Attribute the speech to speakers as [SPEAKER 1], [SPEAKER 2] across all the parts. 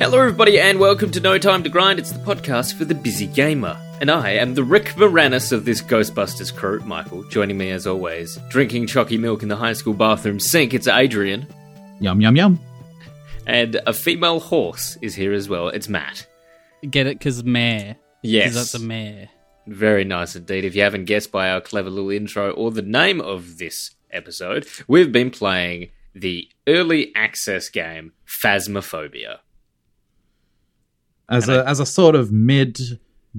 [SPEAKER 1] Hello, everybody, and welcome to No Time to Grind. It's the podcast for the busy gamer. And I am the Rick Moranis of this Ghostbusters crew, Michael. Joining me as always, drinking chalky milk in the high school bathroom sink, it's Adrian.
[SPEAKER 2] Yum yum yum.
[SPEAKER 1] And a female horse is here as well, it's Matt.
[SPEAKER 3] Get it? Because mare.
[SPEAKER 1] Yes.
[SPEAKER 3] Because that's a mare.
[SPEAKER 1] Very nice indeed. If you haven't guessed by our clever little intro or the name of this episode, we've been playing the early access game Phasmophobia.
[SPEAKER 2] As a as a sort of mid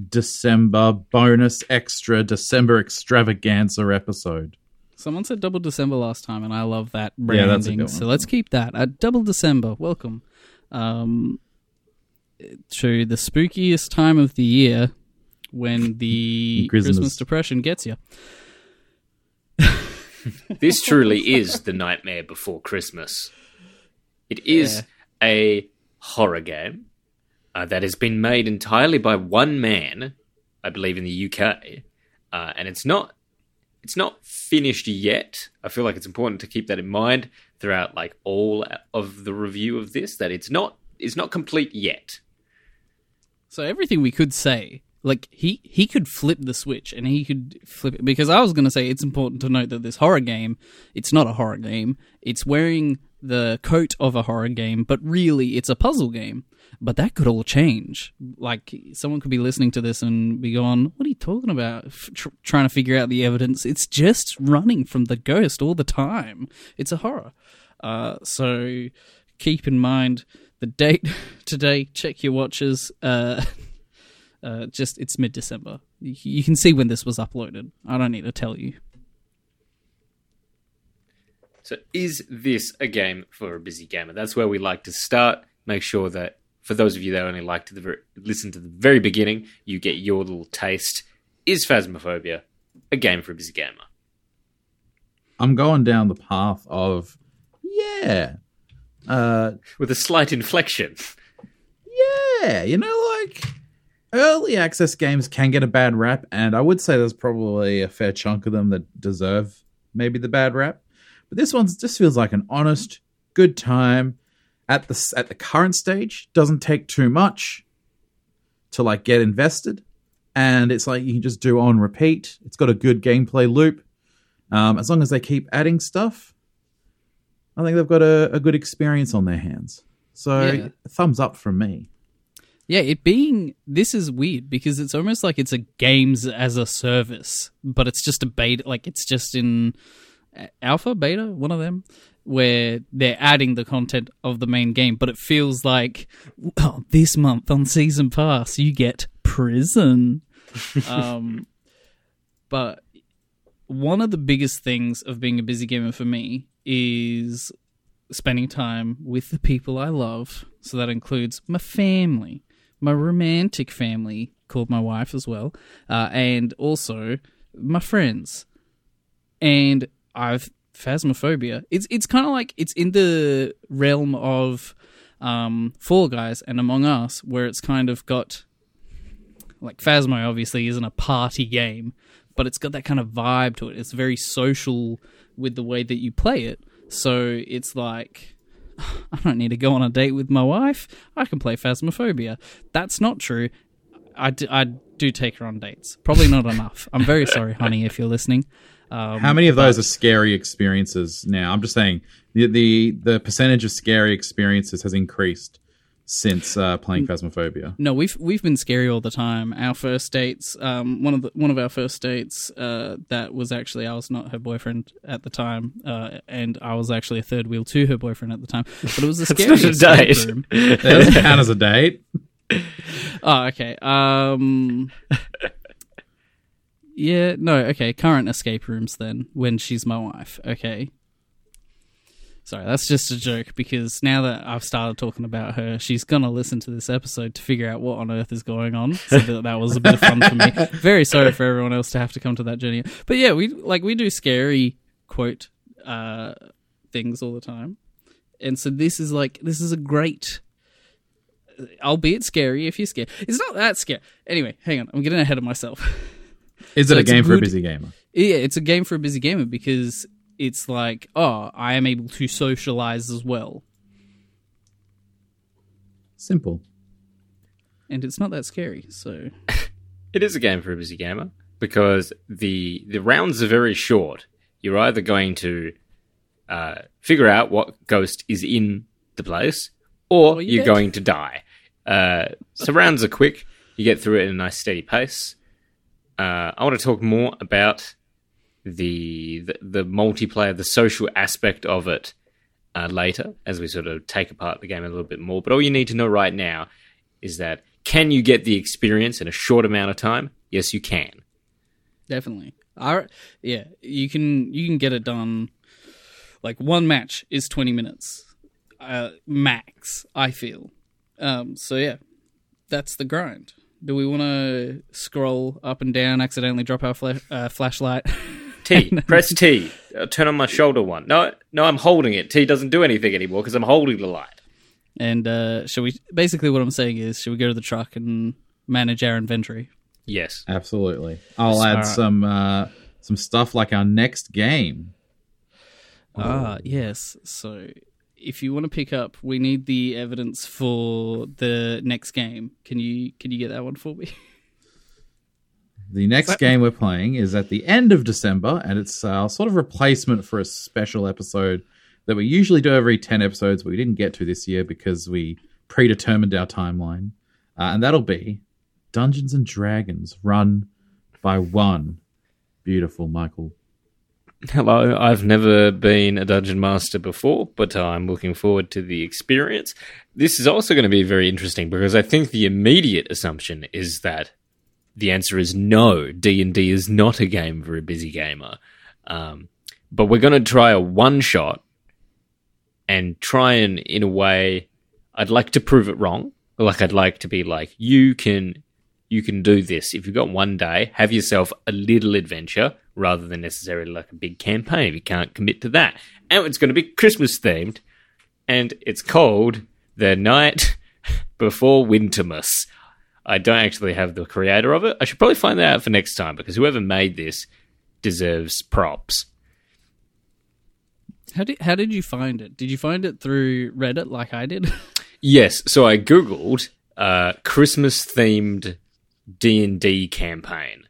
[SPEAKER 2] December bonus extra December extravaganza episode.
[SPEAKER 3] Someone said double December last time, and I love that branding.
[SPEAKER 2] Yeah, that's a good one.
[SPEAKER 3] So let's keep that at double December. Welcome um, to the spookiest time of the year when the
[SPEAKER 2] Christmas.
[SPEAKER 3] Christmas depression gets you.
[SPEAKER 1] This truly is the nightmare before Christmas. It is a horror game uh, that has been made entirely by one man, I believe, in the UK, uh, and it's not it's not finished yet. I feel like it's important to keep that in mind throughout, like all of the review of this, that it's not it's not complete yet.
[SPEAKER 3] So everything we could say, like he he could flip the switch and he could flip it because I was going to say it's important to note that this horror game, it's not a horror game. It's wearing the coat of a horror game, but really it's a puzzle game. But that could all change. Like someone could be listening to this and be going, "What are you talking about?" F- tr- trying to figure out the evidence. It's just running from the ghost all the time. It's a horror. Uh, so keep in mind the date today. Check your watches. Uh, uh, just it's mid December. You, you can see when this was uploaded. I don't need to tell you.
[SPEAKER 1] So, is this a game for a busy gamer? That's where we like to start. Make sure that for those of you that only like to the listen to the very beginning, you get your little taste. Is Phasmophobia a game for a busy gamer?
[SPEAKER 2] I'm going down the path of yeah. Uh
[SPEAKER 1] With a slight inflection.
[SPEAKER 2] yeah, you know like early access games can get a bad rap and I would say there's probably a fair chunk of them that deserve maybe the bad rap. But this one just feels like an honest good time at the at the current stage doesn't take too much to like get invested. And it's like you can just do on repeat. It's got a good gameplay loop. Um, as long as they keep adding stuff i think they've got a, a good experience on their hands. So
[SPEAKER 3] Yeah.
[SPEAKER 2] thumbs up from me.
[SPEAKER 3] Yeah, it being this is weird because it's almost like it's a games as a service, but it's just a beta. Like it's just in alpha, beta, one of them, where they're adding the content of the main game. But it feels like oh, this month on season pass you get prison. um, but one of the biggest things of being a busy gamer for me is spending time with the people I love. So that includes my family, my romantic family, called my wife as well, uh, and also my friends. And I've phasmophobia. It's it's kind of like it's in the realm of um, Fall Guys and Among Us, where it's kind of got like Phasmo. Obviously, isn't a party game, but it's got that kind of vibe to it. It's very social with the way that you play it. So it's like I don't need to go on a date with my wife. I can play Phasmophobia. That's not true. I do take her on dates. Probably not enough. I'm very sorry, honey, if you're listening. Um,
[SPEAKER 2] how many of those are scary experiences now i'm just saying the the, the percentage of scary experiences has increased since uh, playing phasmophobia
[SPEAKER 3] No, we've we've been scary all the time. Our first dates, um, one of the one of our first dates, uh, that was actually I was not her boyfriend at the time, uh, and I was actually a third wheel to her boyfriend at the time. But it was the
[SPEAKER 1] That's not
[SPEAKER 3] scariest
[SPEAKER 1] a
[SPEAKER 3] escape
[SPEAKER 1] date.
[SPEAKER 3] room.
[SPEAKER 2] that doesn't count as a date
[SPEAKER 3] Oh, okay. Um, yeah, no, okay. Current escape rooms then, when she's my wife. Okay. Sorry, that's just a joke because now that I've started talking about her, she's gonna listen to this episode to figure out what on earth is going on. So that, that was a bit of fun for me. Very sorry for everyone else to have to come to that journey. But yeah, we like we do scary quote uh, things all the time, and so this is like this is a great albeit scary if you're scared. It's not that scary. Anyway, hang on. I'm getting ahead of myself.
[SPEAKER 2] is
[SPEAKER 3] So
[SPEAKER 2] it a
[SPEAKER 3] it's
[SPEAKER 2] game for a busy gamer
[SPEAKER 3] yeah, it's a game for a busy gamer because it's like, oh, I am able to socialize as well.
[SPEAKER 2] Simple.
[SPEAKER 3] and it's not that scary. So
[SPEAKER 1] It is a game for a busy gamer because the the rounds are very short. You're either going to uh, figure out what ghost is in the place, or
[SPEAKER 3] Or you're
[SPEAKER 1] you're
[SPEAKER 3] dead.
[SPEAKER 1] going to die. Uh, so rounds are quick. You get through it at a nice steady pace. Uh, I want to talk more about the, the the multiplayer, the social aspect of it uh, later, as we sort of take apart the game a little bit more. But all you need to know right now is that can you get the experience in a short amount of time? Yes, you can.
[SPEAKER 3] definitely, I yeah, you can you can get it done. Like one match is twenty minutes, uh, max. I feel. Um, so yeah, that's the grind. Do we want to scroll up and down, accidentally drop our fla- uh, flashlight?
[SPEAKER 1] T, press T. Uh, turn on my shoulder one. No, no, I'm holding it. T doesn't do anything anymore because I'm holding the light.
[SPEAKER 3] and uh, shall we? Basically, what I'm saying is, should we go to the truck and manage our inventory?
[SPEAKER 1] Yes.
[SPEAKER 2] Absolutely. I'll
[SPEAKER 3] All
[SPEAKER 2] add some uh, some stuff like our next game.
[SPEAKER 3] Ah, yes. So if you want to pick up, we need the evidence for the next game. Can you can you get that one for me?
[SPEAKER 2] The next game we're playing is at the end of December, and it's uh, sort of replacement for a special episode that we usually do every 10 episodes, but we didn't get to this year because we predetermined our timeline. Uh, and that'll be Dungeons and Dragons run by one beautiful Michael.
[SPEAKER 1] Hello, I've never been a dungeon master before, but I'm looking forward to the experience. This is also going to be very interesting because I think the immediate assumption is that the answer is no. D and D is not a game for a busy gamer. Um, but we're going to try a one shot and try and, in a way, I'd like to prove it wrong. Like I'd like to be like, you can, you can do this if you've got one day. Have yourself a little adventure rather than necessarily like a big campaign. If you can't commit to that, and it's going to be Christmas themed, and it's called the night before Wintermas. I don't actually have the creator of it. I should probably find that out for next time because whoever made this deserves props.
[SPEAKER 3] How did how did you find it? Did you find it through Reddit like I did?
[SPEAKER 1] Yes, so I googled uh, Christmas themed D and D campaign,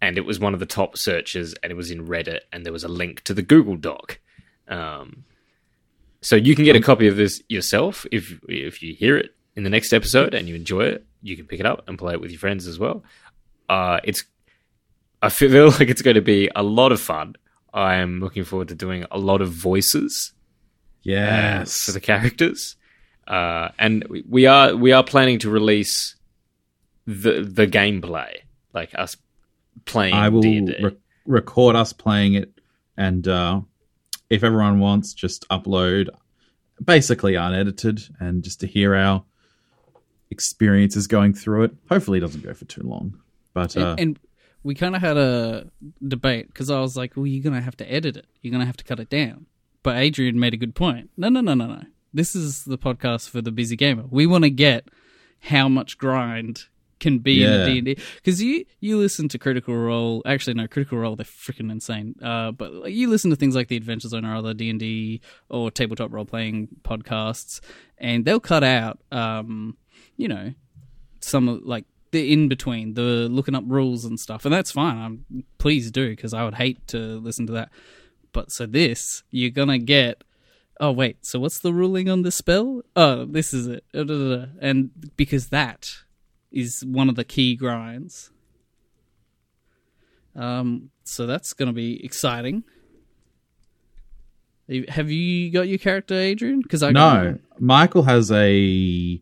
[SPEAKER 1] and it was one of the top searches, and it was in Reddit, and there was a link to the Google Doc. Um, so you can get a copy of this yourself if if you hear it in the next episode and you enjoy it. You can pick it up and play it with your friends as well. Uh, it's I feel like it's going to be a lot of fun. I am looking forward to doing a lot of voices uh,
[SPEAKER 2] Yes.
[SPEAKER 1] for the characters. Uh, and we are we are planning to release the the gameplay, like us playing.
[SPEAKER 2] I will
[SPEAKER 1] D&D.
[SPEAKER 2] re- record us playing it, and uh, if everyone wants, just upload basically unedited, and just to hear our experiences going through it. Hopefully, it doesn't go for too long. But uh,
[SPEAKER 3] and, and we kind of had a debate because I was like, "Well, you're gonna have to edit it. You're gonna have to cut it down." But Adrian made a good point. No, no, no, no, no. This is the podcast for the busy gamer. We want to get how much grind can be in
[SPEAKER 2] Yeah.
[SPEAKER 3] a D&D because you you listen to Critical Role. Actually, no, Critical Role they're freaking insane. Uh, but like, you listen to things like the Adventure Zone or other D and D or tabletop role playing podcasts, and they'll cut out, um, you know, some of, like the in between, the looking up rules and stuff, and that's fine. I'm please do because I would hate to listen to that. But so this, you're gonna get. Oh wait, so what's the ruling on this spell? Oh, this is it, and because that is one of the key grinds. Um, so that's gonna be exciting. Have you got your character, Adrian? Because I
[SPEAKER 2] no,
[SPEAKER 3] mine.
[SPEAKER 2] Michael has a, a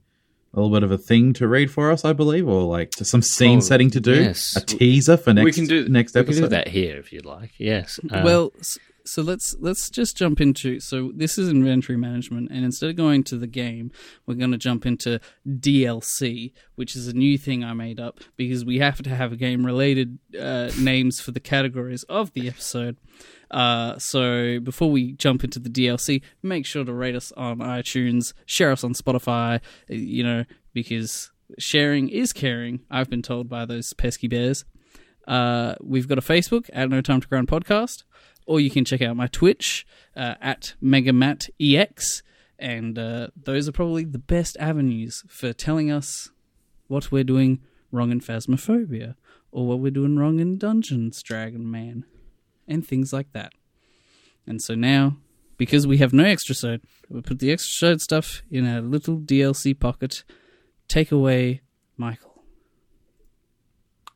[SPEAKER 2] little bit of a thing to read for us, I believe, or like some scene
[SPEAKER 1] Oh,
[SPEAKER 2] setting to do.
[SPEAKER 1] yes.
[SPEAKER 2] A teaser for next
[SPEAKER 1] we can do
[SPEAKER 2] next
[SPEAKER 1] we
[SPEAKER 2] episode.
[SPEAKER 1] can do that here if you'd like. Yes. Uh,
[SPEAKER 3] well, s- so let's let's just jump into. So this is inventory management, and instead of going to the game, we're going to jump into DLC, which is a new thing I made up because we have to have game related uh, names for the categories of the episode. Uh, so before we jump into the DLC, make sure to rate us on iTunes, share us on Spotify. You know because sharing is caring. I've been told by those pesky bears. Uh, we've got a Facebook at No Time to Grind Podcast, or you can check out my Twitch uh, at MegamatEX. and uh, those are probably the best avenues for telling us what we're doing wrong in Phasmophobia, or what we're doing wrong in Dungeons Dragon Man, and things like that. And so now, because we have no extra sode, we put the extra sode stuff in a little DLC pocket. Take away, Michael.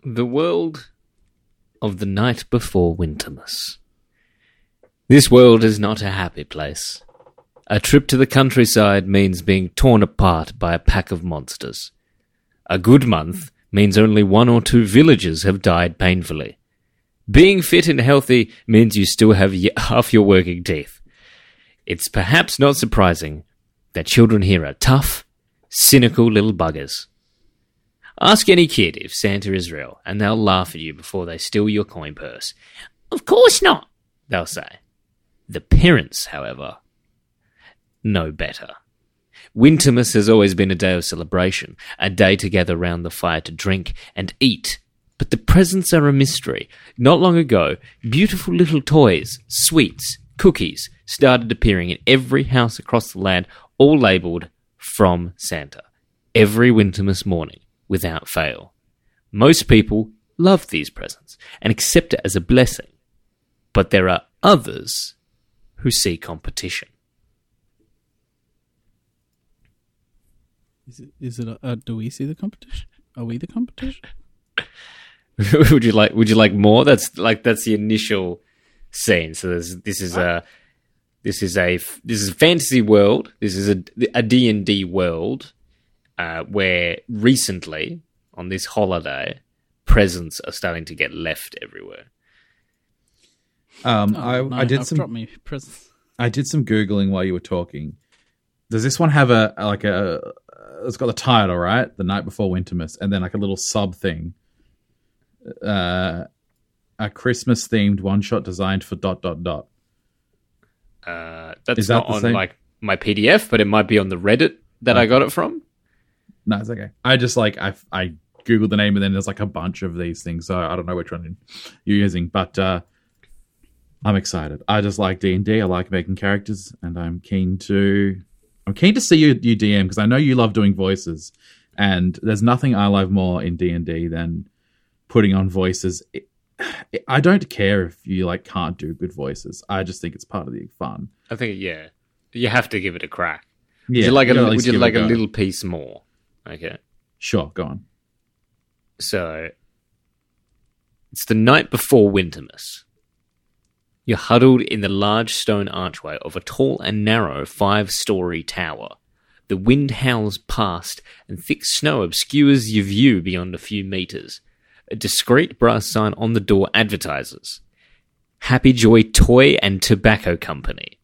[SPEAKER 1] The world of the night before Wintermas. This world is not a happy place. A trip to the countryside means being torn apart by a pack of monsters. A good month means only one or two villagers have died painfully. Being fit and healthy means you still have half your working teeth. It's perhaps not surprising that children here are tough, cynical little buggers. Ask any kid if Santa is real, and they'll laugh at you before they steal your coin purse. Of course not, they'll say. The parents, however, know better. Wintermas has always been a day of celebration, a day to gather round the fire to drink and eat. But the presents are a mystery. Not long ago, beautiful little toys, sweets, cookies started appearing in every house across the land, all labelled from Santa. Every Wintermas morning, without fail. Most people love these presents and accept it as a blessing. But there are others who see competition.
[SPEAKER 3] Is it? Is it? A, uh, do we see the competition? Are we the competition?
[SPEAKER 1] would you like would you like more that's like that's the initial scene so there's, this is a this is a this is a fantasy world this is a, a d&d world uh, where recently on this holiday presents are starting to get left everywhere
[SPEAKER 2] Um,
[SPEAKER 3] Oh,
[SPEAKER 2] I,
[SPEAKER 3] no,
[SPEAKER 2] I did
[SPEAKER 3] I've
[SPEAKER 2] some
[SPEAKER 3] dropped me presents.
[SPEAKER 2] I did some googling while you were talking. Does this one have a like a? It's got the title right, the night before Wintermas, and then like a little sub thing. Uh, a Christmas themed one shot designed for dot dot dot.
[SPEAKER 1] uh, that's
[SPEAKER 2] Is that
[SPEAKER 1] not
[SPEAKER 2] the
[SPEAKER 1] on
[SPEAKER 2] same?
[SPEAKER 1] like my pdf but it might be on the reddit that i got it from
[SPEAKER 2] No, it's okay. I just like I I googled the name and then there's like a bunch of these things, so I don't know which one you're using, but uh, I'm excited. I just like D and I like making characters, and I'm keen to I'm keen to see you you DM because I know you love doing voices, and there's nothing I love more in D and D than putting on voices. It, I don't care if you like can't do good voices. I just think it's part of the fun.
[SPEAKER 1] i think yeah you have to give it a crack
[SPEAKER 2] Yeah,
[SPEAKER 1] would you like a, would you like a
[SPEAKER 2] go.
[SPEAKER 1] little piece more okay
[SPEAKER 2] Sure, go on.
[SPEAKER 1] So it's the night before Wintermas. You're huddled in the large stone archway of a tall and narrow five story tower. The wind howls past, and thick snow obscures your view beyond a few meters. A discreet brass sign on the door advertises Happy Joy Toy and Tobacco Company,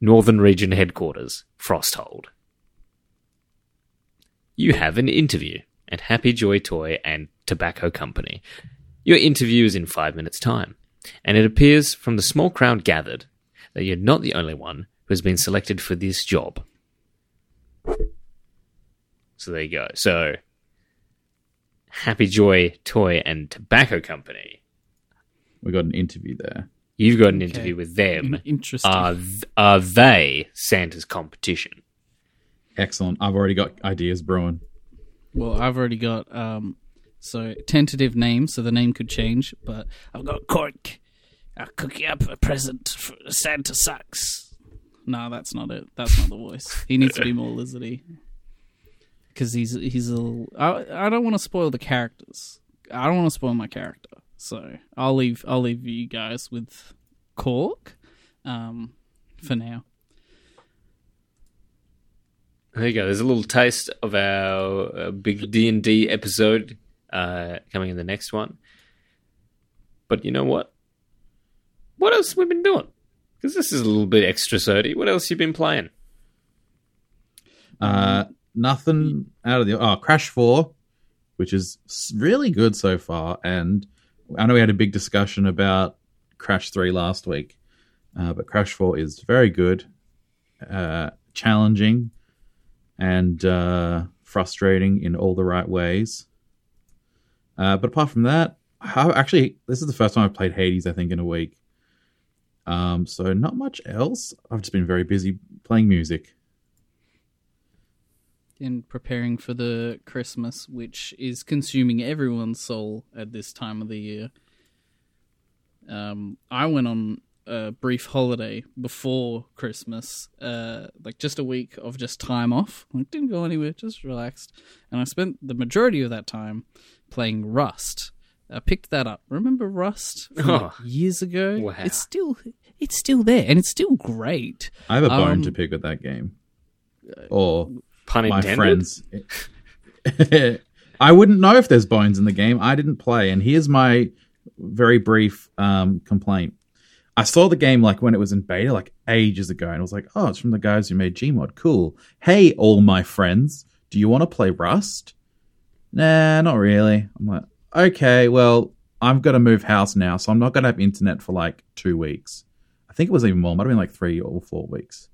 [SPEAKER 1] Northern Region Headquarters, Frosthold. You have an interview at Happy Joy Toy and Tobacco Company. Your interview is in five minutes' time, and it appears from the small crowd gathered that you're not the only one who has been selected for this job. So there you go. So, Happy Joy Toy and Tobacco Company.
[SPEAKER 2] We got an interview there.
[SPEAKER 1] You've got an
[SPEAKER 3] Okay.
[SPEAKER 1] interview with them.
[SPEAKER 3] Interesting.
[SPEAKER 1] Are th- are they Santa's competition?
[SPEAKER 2] Excellent. I've already got ideas brewing.
[SPEAKER 3] Well, I've already got um, so tentative name, so the name could change. But I've got Cork. I'll cook you up a present for Santa sucks. No, that's not it. That's not the voice. He needs to be more lizardy. Because he's he's a. little- I I don't want to spoil the characters. I don't want to spoil my character, so I'll leave I'll leave you guys with Cork, um, for now.
[SPEAKER 1] There you go. There's a little taste of our uh, big D and D episode uh, coming in the next one. But you know what? What else we been doing? Because this is a little bit extra sody. What else you been playing?
[SPEAKER 2] Uh, nothing out of the oh Crash Four, which is really good so far, and I know we had a big discussion about Crash Three last week, uh, but Crash Four is very good, uh, challenging, and uh, frustrating in all the right ways. Uh, but apart from that, I, actually, this is the first time I've played Hades. I think in a week. Um, so not much else. I've just been very busy playing music
[SPEAKER 3] in preparing for the Christmas, which is consuming everyone's soul at this time of the year. Um, I went on a brief holiday before Christmas, uh, like just a week of just time off. Like didn't go anywhere, just relaxed, and I spent the majority of that time playing Rust. I picked that up. Remember Rust from like,
[SPEAKER 1] Oh.
[SPEAKER 3] years ago?
[SPEAKER 1] Wow.
[SPEAKER 3] It's still it's still there, and it's still great.
[SPEAKER 2] I have a bone
[SPEAKER 3] Um,
[SPEAKER 2] to pick with that game. Or
[SPEAKER 1] Pun
[SPEAKER 2] my friends. I wouldn't know if there's bones in the game. I didn't play. And here's my very brief um, complaint. I saw the game like when it was in beta, like ages ago, and I was like, oh, it's from the guys who made Gmod. Cool. Hey, all my friends, do you want to play Rust? Nah, not really. I'm like, okay, well, I've got to move house now, so I'm not going to have internet for like two weeks. I think it was even more. Might have been like three or four weeks.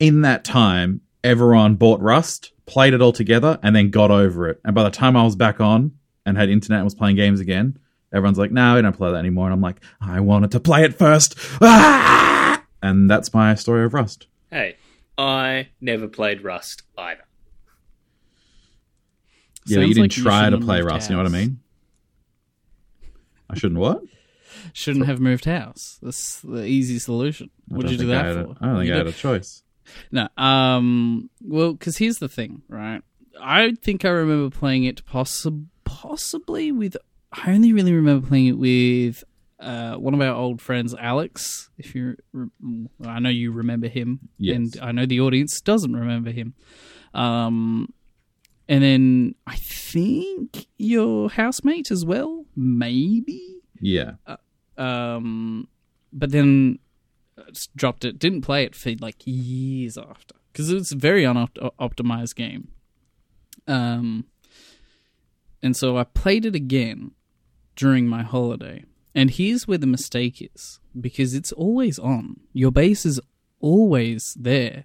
[SPEAKER 2] In that time, everyone bought Rust, played it all together, and then got over it. And by the time I was back on and had internet and was playing games again, everyone's like, "No, we don't play that anymore." And I'm like, "I wanted to play it first. Ah! And that's my story of Rust.
[SPEAKER 1] Hey, I never played Rust either.
[SPEAKER 2] Yeah, you didn't
[SPEAKER 3] like you
[SPEAKER 2] try to play Rust. You know what I mean? I shouldn't what?
[SPEAKER 3] Shouldn't have moved house. That's the easy solution.
[SPEAKER 2] I
[SPEAKER 3] What
[SPEAKER 2] don't
[SPEAKER 3] you do
[SPEAKER 2] think I
[SPEAKER 3] that for?
[SPEAKER 2] a- I don't think
[SPEAKER 3] You
[SPEAKER 2] I had a choice.
[SPEAKER 3] No, um, well, because here's the thing, right? I think I remember playing it possi- possibly with. I only really remember playing it with uh, one of our old friends, Alex. If you, re- I know you remember him,
[SPEAKER 2] Yes.
[SPEAKER 3] and I know the audience doesn't remember him. Um, and then I think your housemate as well, maybe.
[SPEAKER 2] Yeah.
[SPEAKER 3] Um, but then uh, dropped it. Didn't play it for like years after because it's a very unoptimized game. Um, and so I played it again during my holiday. And here's where the mistake is because it's always on. Your base is always there,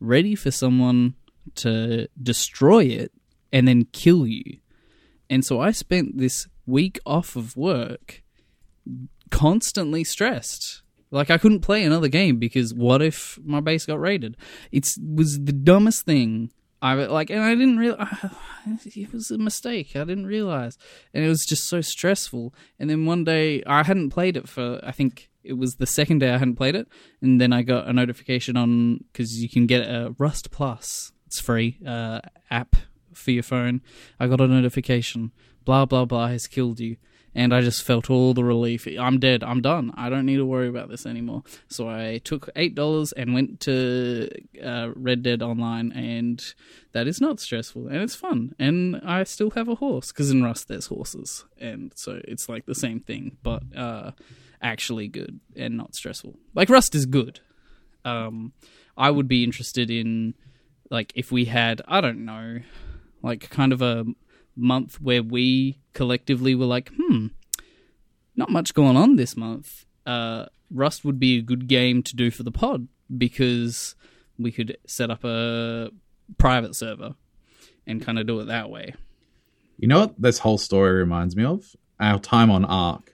[SPEAKER 3] ready for someone to destroy it and then kill you. And so I spent this week off of work constantly stressed. Like I couldn't play another game because what if my base got raided? It was the dumbest thing I like, and I didn't real. It was a mistake. I didn't realize, and it was just so stressful. And then one day I hadn't played it for. I think it was the second day I hadn't played it, and then I got a notification on because you can get a Rust Plus. It's free uh, app for your phone. I got a notification. Blah blah blah has killed you and I just felt all the relief. I'm dead. I'm done. I don't need to worry about this anymore. So I took eight dollars and went to uh, Red Dead Online, and that is not stressful and it's fun. And I still have a horse because in Rust there's horses, and so it's like the same thing, but uh, actually good and not stressful. Like Rust is good. Um, I would be interested in like if we had I don't know, like kind of a month where we collectively were like, hmm, not much going on this month. Uh, Rust would be a good game to do for the pod because we could set up a private server and kind of do it that way.
[SPEAKER 2] You know what this whole story reminds me of? Our time on Ark.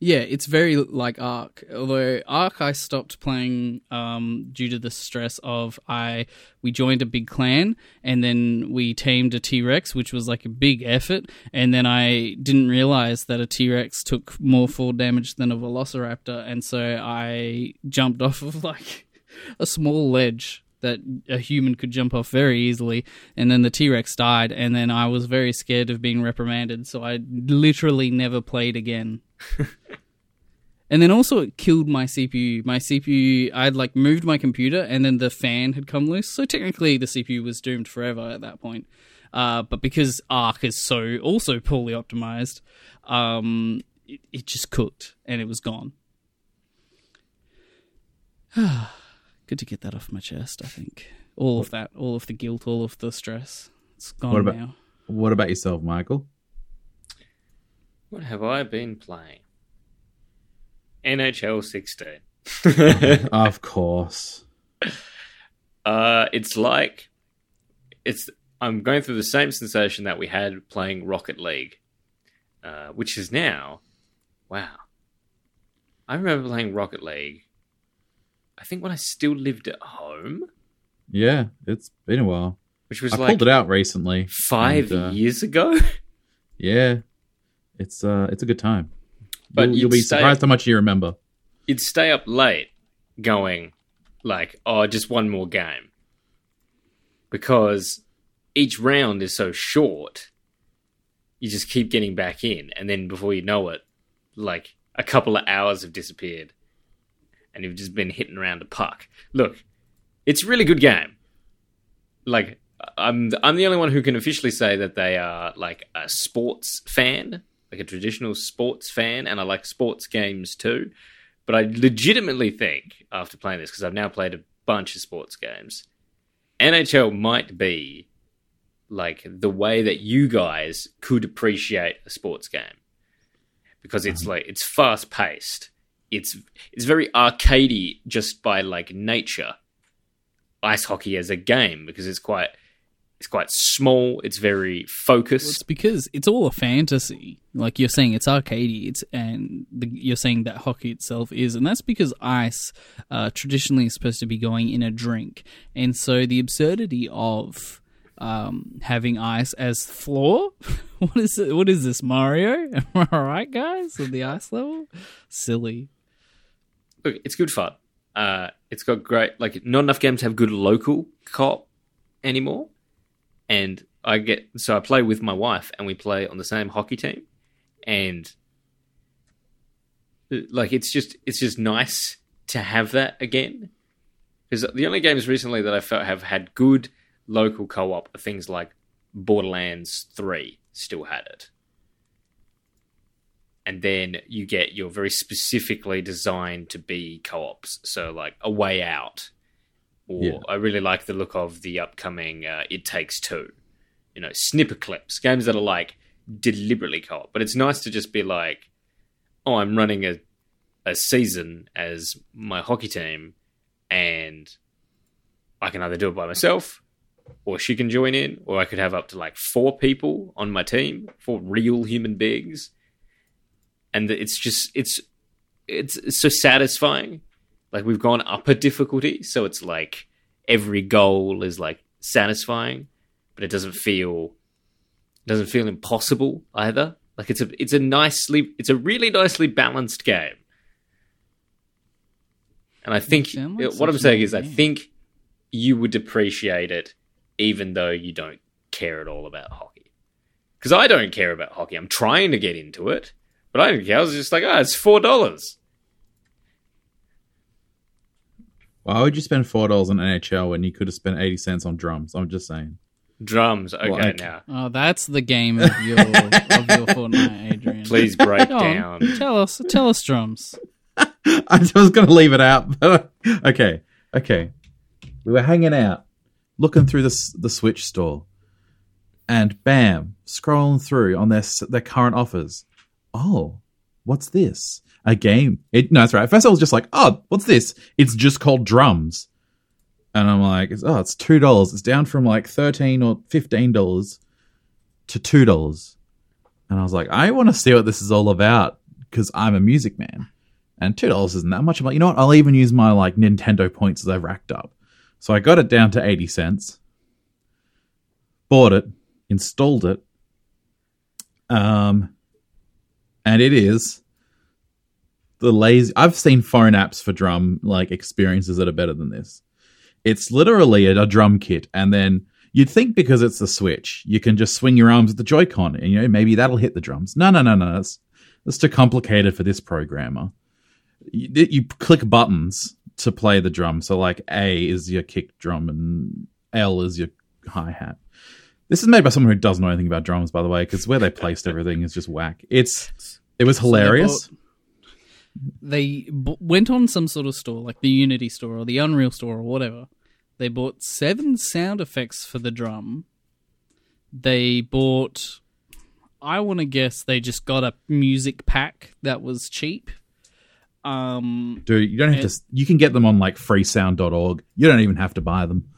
[SPEAKER 3] Yeah, it's very like Ark. Although Ark, I stopped playing um, due to the stress of I we joined a big clan and then we tamed a T Rex, which was like a big effort. And then I didn't realize that a T Rex took more fall damage than a Velociraptor, and so I jumped off of like a small ledge that a human could jump off very easily and then the T-Rex died and then I was very scared of being reprimanded so I literally never played again. and then also it killed my CPU. My CPU I'd like moved my computer and then the fan had come loose. So technically the CPU was doomed forever at that point. Uh, but because Ark is so also poorly optimized, um, it, it just cooked and it was gone. Good to get that off my chest, I think. All of that, all of the guilt, all of the stress. It's gone
[SPEAKER 2] What about-
[SPEAKER 3] now.
[SPEAKER 2] What about yourself, Michael?
[SPEAKER 1] What have I been playing? NHL 16.
[SPEAKER 2] of course.
[SPEAKER 1] Uh, it's like it's. I'm going through the same sensation that we had playing Rocket League, uh, which is now, wow. I remember playing Rocket League. I think when I still lived at home,
[SPEAKER 2] Yeah, it's been a while.
[SPEAKER 1] which was
[SPEAKER 2] I
[SPEAKER 1] like
[SPEAKER 2] pulled it out recently.
[SPEAKER 1] five
[SPEAKER 2] and, uh,
[SPEAKER 1] years ago.
[SPEAKER 2] Yeah, it's uh, it's a good time.
[SPEAKER 1] But
[SPEAKER 2] you'll, you'll be surprised how much you remember.
[SPEAKER 1] You'd stay up late, going like, "Oh, just one more game," because each round is so short. You just keep getting back in, and then before you know it, like a couple of hours have disappeared, and you've just been hitting around a puck. Look, it's a really good game. Like I'm, I'm the only one who can officially say that they are like a sports fan, like a traditional sports fan, and I like sports games too. But I legitimately think after playing this, because I've now played a bunch of sports games, NHL might be like the way that you guys could appreciate a sports game because it's mm-hmm. like it's fast paced. It's it's very arcadey just by like nature. Ice hockey as a game because it's quite it's quite small. It's very
[SPEAKER 3] Well,
[SPEAKER 1] focused.
[SPEAKER 3] it's because it's all a fantasy. Like you're saying, it's arcadey. It's and the, you're saying that hockey itself is, and that's because ice uh, traditionally is supposed to be going in a drink, and so the absurdity of um, having ice as floor. what is it? What is this, Mario? Am I right, guys? At the ice level, silly.
[SPEAKER 1] Look, it's good fun. Uh, it's got great like not enough games have good local co-op anymore, and I get so I play with my wife and we play on the same hockey team, and uh, like it's just it's just nice to have that again. Because the only games recently that I felt have had good local co-op are things like Borderlands Three still had it. And then you get your very specifically designed to be co-ops, so like a way out, or
[SPEAKER 2] Yeah.
[SPEAKER 1] I really like the look of the upcoming uh, It Takes Two, you know, Snipperclips, games that are like deliberately co-op. But it's nice to just be like, oh, I'm running a a season as my hockey team, and I can either do it by myself, or she can join in, or I could have up to like four people on my team, four real human beings, and it's just it's it's, it's so satisfying. Like we've gone up a difficulty, so it's like every goal is like satisfying, but it doesn't feel doesn't feel impossible either. Like it's a it's a nicely it's a really nicely balanced game. And I think what I'm saying is I think you would appreciate it even though you don't care at all about hockey. Because I don't care about hockey. I'm trying to get into it, but I didn't care. I was just like, oh, it's four dollars.
[SPEAKER 2] Why would you spend four dollars on NHL when you could have spent eighty cents on drums? I'm just saying.
[SPEAKER 1] Drums. Okay,
[SPEAKER 2] Well, I-
[SPEAKER 1] now
[SPEAKER 3] Oh, that's the game of your of your fortnight, Adrian.
[SPEAKER 1] please break
[SPEAKER 3] Go on,
[SPEAKER 1] down.
[SPEAKER 3] Tell us, tell us, drums.
[SPEAKER 2] I was going to leave it out, but okay, okay. We were hanging out, looking through the the Switch store, and bam, scrolling through on their their current offers. Oh, what's this? A game? It, no, that's right. At first, I was just like, "Oh, what's this?" It's just called Drums, and I'm like, "Oh, it's two dollars. It's down from like thirteen or fifteen dollars to two dollars." And I was like, "I want to see what this is all about because I'm a music man." and two dollars isn't that much. I'm like, you know what? I'll even use my like Nintendo points that I've racked up. So I got it down to eighty cents, bought it, installed it, um, and it is the lazy. I've seen phone apps for drum like experiences that are better than this. It's literally a, a drum kit, and then you'd think because it's the Switch, you can just swing your arms with the Joy-Con, and you know maybe that'll hit the drums. No, no, no, no. That's that's too complicated for this programmer you, you click buttons to play the drum. So like A is your kick drum and L is your hi hat. This is made by someone who doesn't know anything about drums, by the way, because where they placed everything is just whack. It's it was hilarious.
[SPEAKER 3] They b- went on some sort of store, like the Unity store or the Unreal store or whatever. They bought seven sound effects for the drum. They bought, I want to guess, they just got a music pack that was cheap. Um,
[SPEAKER 2] Dude, you don't have to. You can get them on like freesound.org. You don't even have to buy them.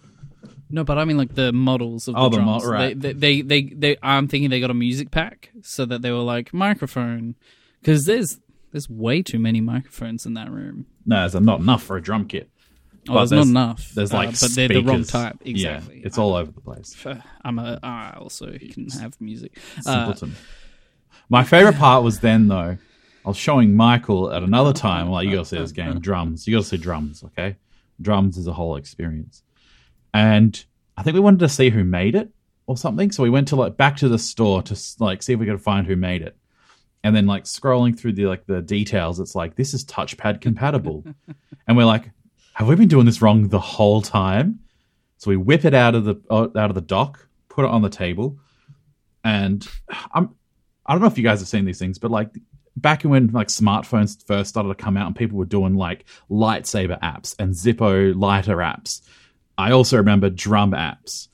[SPEAKER 3] No, but I mean like the models of the
[SPEAKER 2] Oh, the
[SPEAKER 3] drums.
[SPEAKER 2] mo- right.
[SPEAKER 3] They, they, they, they, they, I'm thinking they got a music pack so that they were like microphone because there's there's way too many microphones in that room.
[SPEAKER 2] No, there's not enough for a drum kit.
[SPEAKER 3] Oh,
[SPEAKER 2] But
[SPEAKER 3] there's, not enough.
[SPEAKER 2] There's
[SPEAKER 3] uh,
[SPEAKER 2] like
[SPEAKER 3] but they're the wrong type. Exactly.
[SPEAKER 2] Yeah, it's all over the place.
[SPEAKER 3] I'm a. I also can have music. Uh,
[SPEAKER 2] Simpleton. My favorite part was then though. I was showing Michael at another time. Like you gotta see this game, drums. You gotta see drums. Okay, drums is a whole experience. And I think we wanted to see who made it or something. So we went to like back to the store to like see if we could find who made it. And then like scrolling through the like the details, it's like this is touchpad compatible. and we're like, have we been doing this wrong the whole time? So we whip it out of the uh, out of the dock, put it on the table, and I'm I don't know if you guys have seen these things, but like back when like smartphones first started to come out and people were doing like lightsaber apps and Zippo lighter apps. I also remember drum apps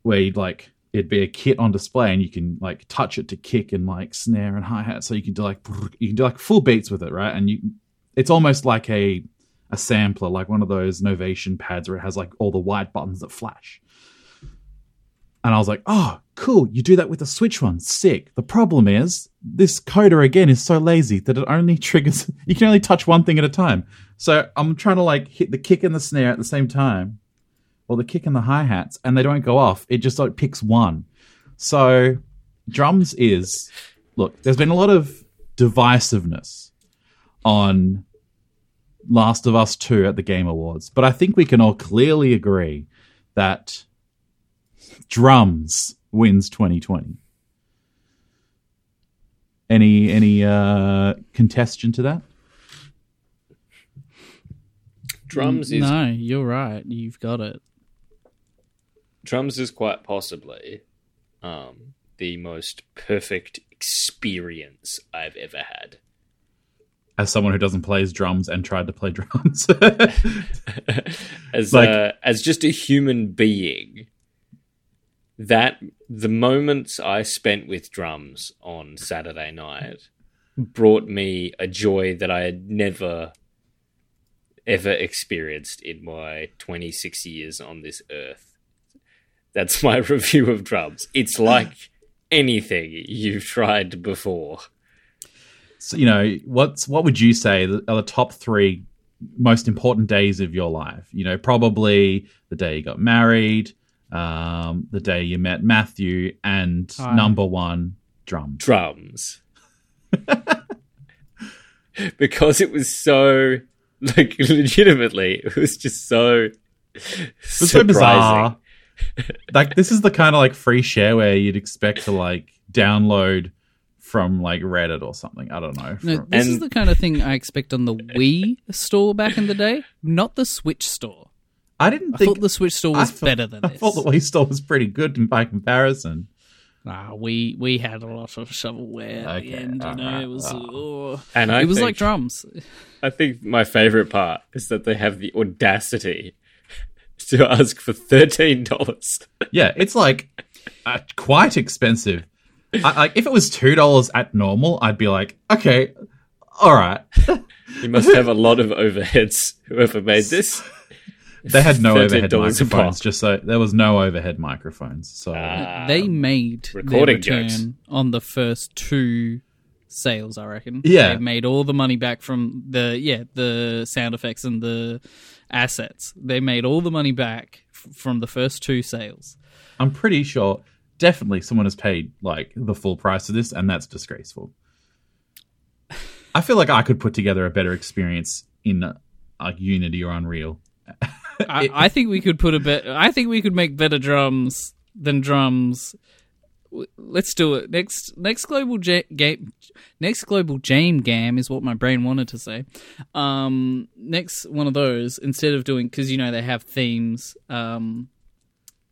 [SPEAKER 2] where you'd like it'd be a kit on display and you can like touch it to kick and like snare and hi hat, so you can do like you can do like full beats with it, right? And you it's almost like a a sampler, like one of those Novation pads where it has like all the white buttons that flash. And I was like, oh, cool. You do that with the Switch one. Sick. The problem is, this coder again is so lazy that it only triggers, you can only touch one thing at a time. So I'm trying to like hit the kick and the snare at the same time, or the kick and the hi hats, and they don't go off. It just like picks one. So drums is, look, there's been a lot of divisiveness on Last of Us 2 at the Game Awards, but I think we can all clearly agree that drums wins 2020. Any any uh contestation to that?
[SPEAKER 1] Drums is
[SPEAKER 3] No, you're right. You've got it.
[SPEAKER 1] Drums is quite possibly um, the most perfect experience I've ever had.
[SPEAKER 2] As someone who doesn't play drums and tried to play drums.
[SPEAKER 1] as
[SPEAKER 2] Like-
[SPEAKER 1] uh, as just a human being, that the moments I spent with drums on Saturday night brought me a joy that I had never ever experienced in my 26 years on this earth. That's my review of drums. It's like anything you've tried before.
[SPEAKER 2] so, you know, what's what would you say are the top three most important days of your life? You know, probably the day you got married, um, the day you met Matthew, and
[SPEAKER 3] Hi.
[SPEAKER 2] number one, drums.
[SPEAKER 1] drums because it was so like legitimately it was just so
[SPEAKER 2] It's so bizarre. like this is the kind of like free shareware you'd expect to like download from like Reddit or something. I don't know.
[SPEAKER 3] No,
[SPEAKER 2] From-
[SPEAKER 3] this is the kind of thing I expect on the Wii store back in the day, not the Switch store.
[SPEAKER 2] I didn't
[SPEAKER 3] I
[SPEAKER 2] think
[SPEAKER 3] thought the Switch store was
[SPEAKER 2] thought-
[SPEAKER 3] better than
[SPEAKER 2] I
[SPEAKER 3] this.
[SPEAKER 2] I thought the Wii store was pretty good by comparison.
[SPEAKER 3] Nah, we we had a lot of shovelware at the end. You know,
[SPEAKER 2] alright,
[SPEAKER 3] it was oh.
[SPEAKER 1] and I
[SPEAKER 3] it was
[SPEAKER 1] think,
[SPEAKER 3] like drums.
[SPEAKER 1] I think my favorite part is that they have the audacity to ask for thirteen dollars.
[SPEAKER 2] Yeah, it's like uh, quite expensive. I, like if it was two dollars at normal, I'd be like, okay, all right.
[SPEAKER 1] You must have a lot of overheads. Whoever made this,
[SPEAKER 2] They had no
[SPEAKER 1] $13
[SPEAKER 2] overhead microphones, just so there was no overhead microphones. So
[SPEAKER 1] Ah,
[SPEAKER 3] they made their
[SPEAKER 1] recording
[SPEAKER 3] return
[SPEAKER 1] jokes.
[SPEAKER 3] on the first two sales. I reckon.
[SPEAKER 2] Yeah.
[SPEAKER 3] they made all the money back from the yeah the sound effects and the assets. They made all the money back f- from the first two sales.
[SPEAKER 2] I'm pretty sure, definitely, someone has paid like the full price of this, and that's disgraceful. I feel like I could put together a better experience in uh, like Unity or Unreal.
[SPEAKER 3] I, I think we could put a bit. I think we could make better drums than drums. Let's do it next. Next global ja- game. Next global jam gam is what my brain wanted to say. Um, next one of those instead of doing because you know they have themes, um,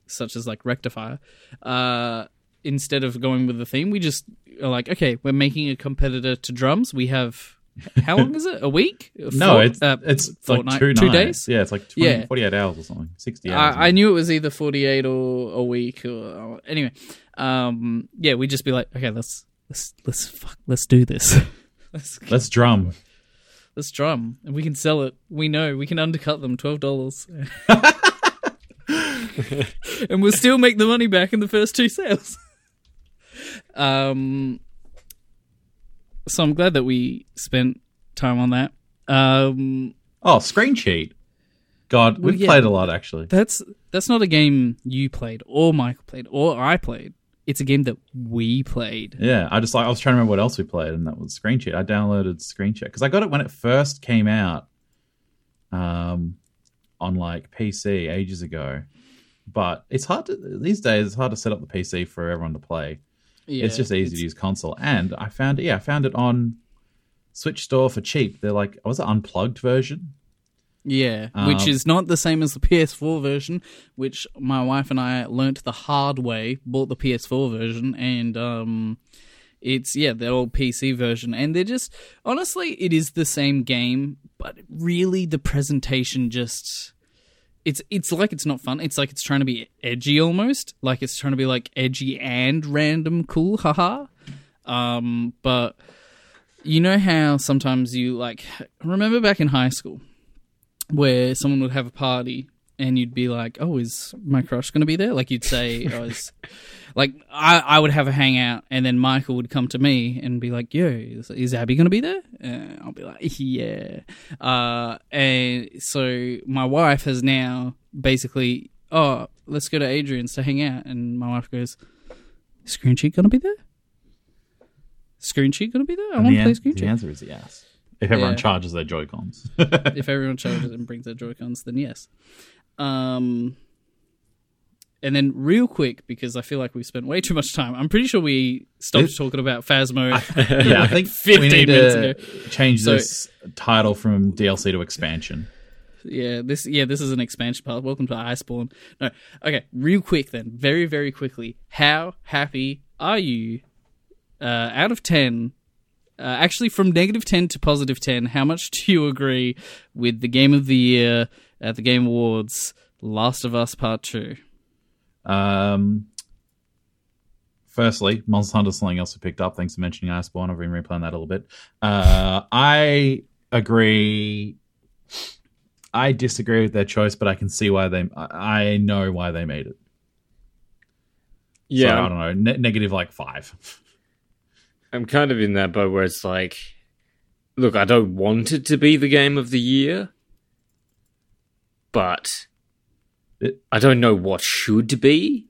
[SPEAKER 3] such as like rectifier. Uh, instead of going with the theme, we just are like, okay, we're making a competitor to drums. We have how long is it? A week?
[SPEAKER 2] No, it's
[SPEAKER 3] uh,
[SPEAKER 2] it's
[SPEAKER 3] fortnight?
[SPEAKER 2] like two,
[SPEAKER 3] two days.
[SPEAKER 2] Yeah, it's like 20,
[SPEAKER 3] Yeah.
[SPEAKER 2] 48 hours or something, sixty hours.
[SPEAKER 3] I, I knew it was either 48 or a week or, or- anyway um yeah we'd just be like okay let's let's let's fuck let's do this let's
[SPEAKER 2] Let's drum.
[SPEAKER 3] let's drum and we can sell it we know we can undercut them $12 and we'll still make the money back in the first two sales um so i'm glad that we spent time on that um
[SPEAKER 2] Oh, screen cheat. God, we've
[SPEAKER 3] yeah.
[SPEAKER 2] played a lot actually.
[SPEAKER 3] That's that's not a game you played or Michael played or I played. It's a game that we played.
[SPEAKER 2] Yeah, I just like I was trying to remember what else we played, and that was Screen Cheat. I downloaded Screen Cheat because I got it when it first came out, um, on like PC ages ago. But it's hard to these days. It's hard to set up the PC for everyone to play.
[SPEAKER 3] Yeah,
[SPEAKER 2] it's just easy to use console, and I found it. Yeah, I found it on Switch Store for cheap. They're like, was it unplugged version?
[SPEAKER 3] Yeah, which
[SPEAKER 2] Um,
[SPEAKER 3] is not the same as the PS4 version, which my wife and I learnt the hard way. Bought the PS4 version, and um, it's yeah the old PC version, and they're just honestly, it is the same game, but really the presentation just. It's it's like it's not fun. It's like it's trying to be edgy almost. Like it's trying to be like edgy and random cool, haha. Um, but you know how sometimes you like remember back in high school where someone would have a party and you'd be like, "Oh, is my crush going to be there?" Like you'd say, oh, is, like I, I would have a hangout, and then Michael would come to me and be like, "Yo, is, is Abby going to be there?" And I'll be like, "Yeah." Uh, and so my wife has now basically, "Oh, let's go to Adrian's to hang out," and my wife goes, "Is going to be there?" Screen Cheat going to be there? I
[SPEAKER 2] And
[SPEAKER 3] want
[SPEAKER 2] the,
[SPEAKER 3] to play
[SPEAKER 2] an-
[SPEAKER 3] Screen
[SPEAKER 2] the answer is yes. If everyone
[SPEAKER 3] Yeah.
[SPEAKER 2] charges their Joy Cons.
[SPEAKER 3] if everyone charges and brings their Joy Cons, then yes. Um, and then real quick because I feel like we've spent way too much time. I'm pretty sure we stopped talking about Phasmo.
[SPEAKER 2] yeah, I think
[SPEAKER 3] 15
[SPEAKER 2] we need
[SPEAKER 3] minutes
[SPEAKER 2] to
[SPEAKER 3] ago.
[SPEAKER 2] change
[SPEAKER 3] So-
[SPEAKER 2] this title from DLC to expansion.
[SPEAKER 3] yeah, this yeah this is an expansion part. Welcome to Iceborne. No, okay, real quick then, very very quickly. How happy are you? Uh, out of ten, uh, actually from negative ten to positive ten, how much do you agree with the game of the year at the Game Awards, Last of Us Part Two?
[SPEAKER 2] Um, firstly, Monster Hunter is something else we picked up. Thanks for mentioning Iceborne. I've been replaying that a little bit. Uh, I agree. I disagree with their choice, but I can see why they. I I know why they made it.
[SPEAKER 1] Yeah,
[SPEAKER 2] so, I don't know. Ne- negative like five.
[SPEAKER 1] I'm kind of in that boat where it's like, look, I don't want it to be the game of the year, but I don't know what should be.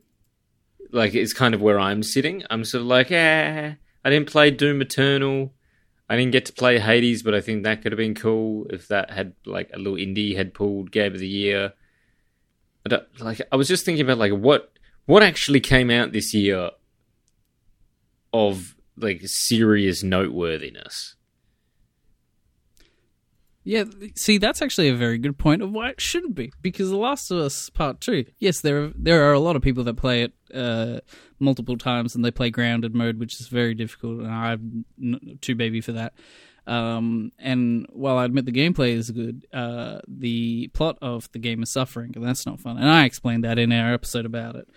[SPEAKER 1] Like, it's kind of where I'm sitting. I'm sort of like, eh, I didn't play Doom Eternal. I didn't get to play Hades, but I think that could have been cool if that had like a little indie had pulled Game of the Year. I don't, like I was just thinking about like what what actually came out this year of like serious noteworthiness.
[SPEAKER 3] Yeah, see, that's actually a very good point of why it shouldn't be. Because The Last of Us Part Two, yes, there are, there are a lot of people that play it uh, multiple times, and they play grounded mode, which is very difficult, and I'm too baby for that. Um, and while I admit the gameplay is good, uh, the plot of the game is suffering, and that's not fun. And I explained that in our episode about it.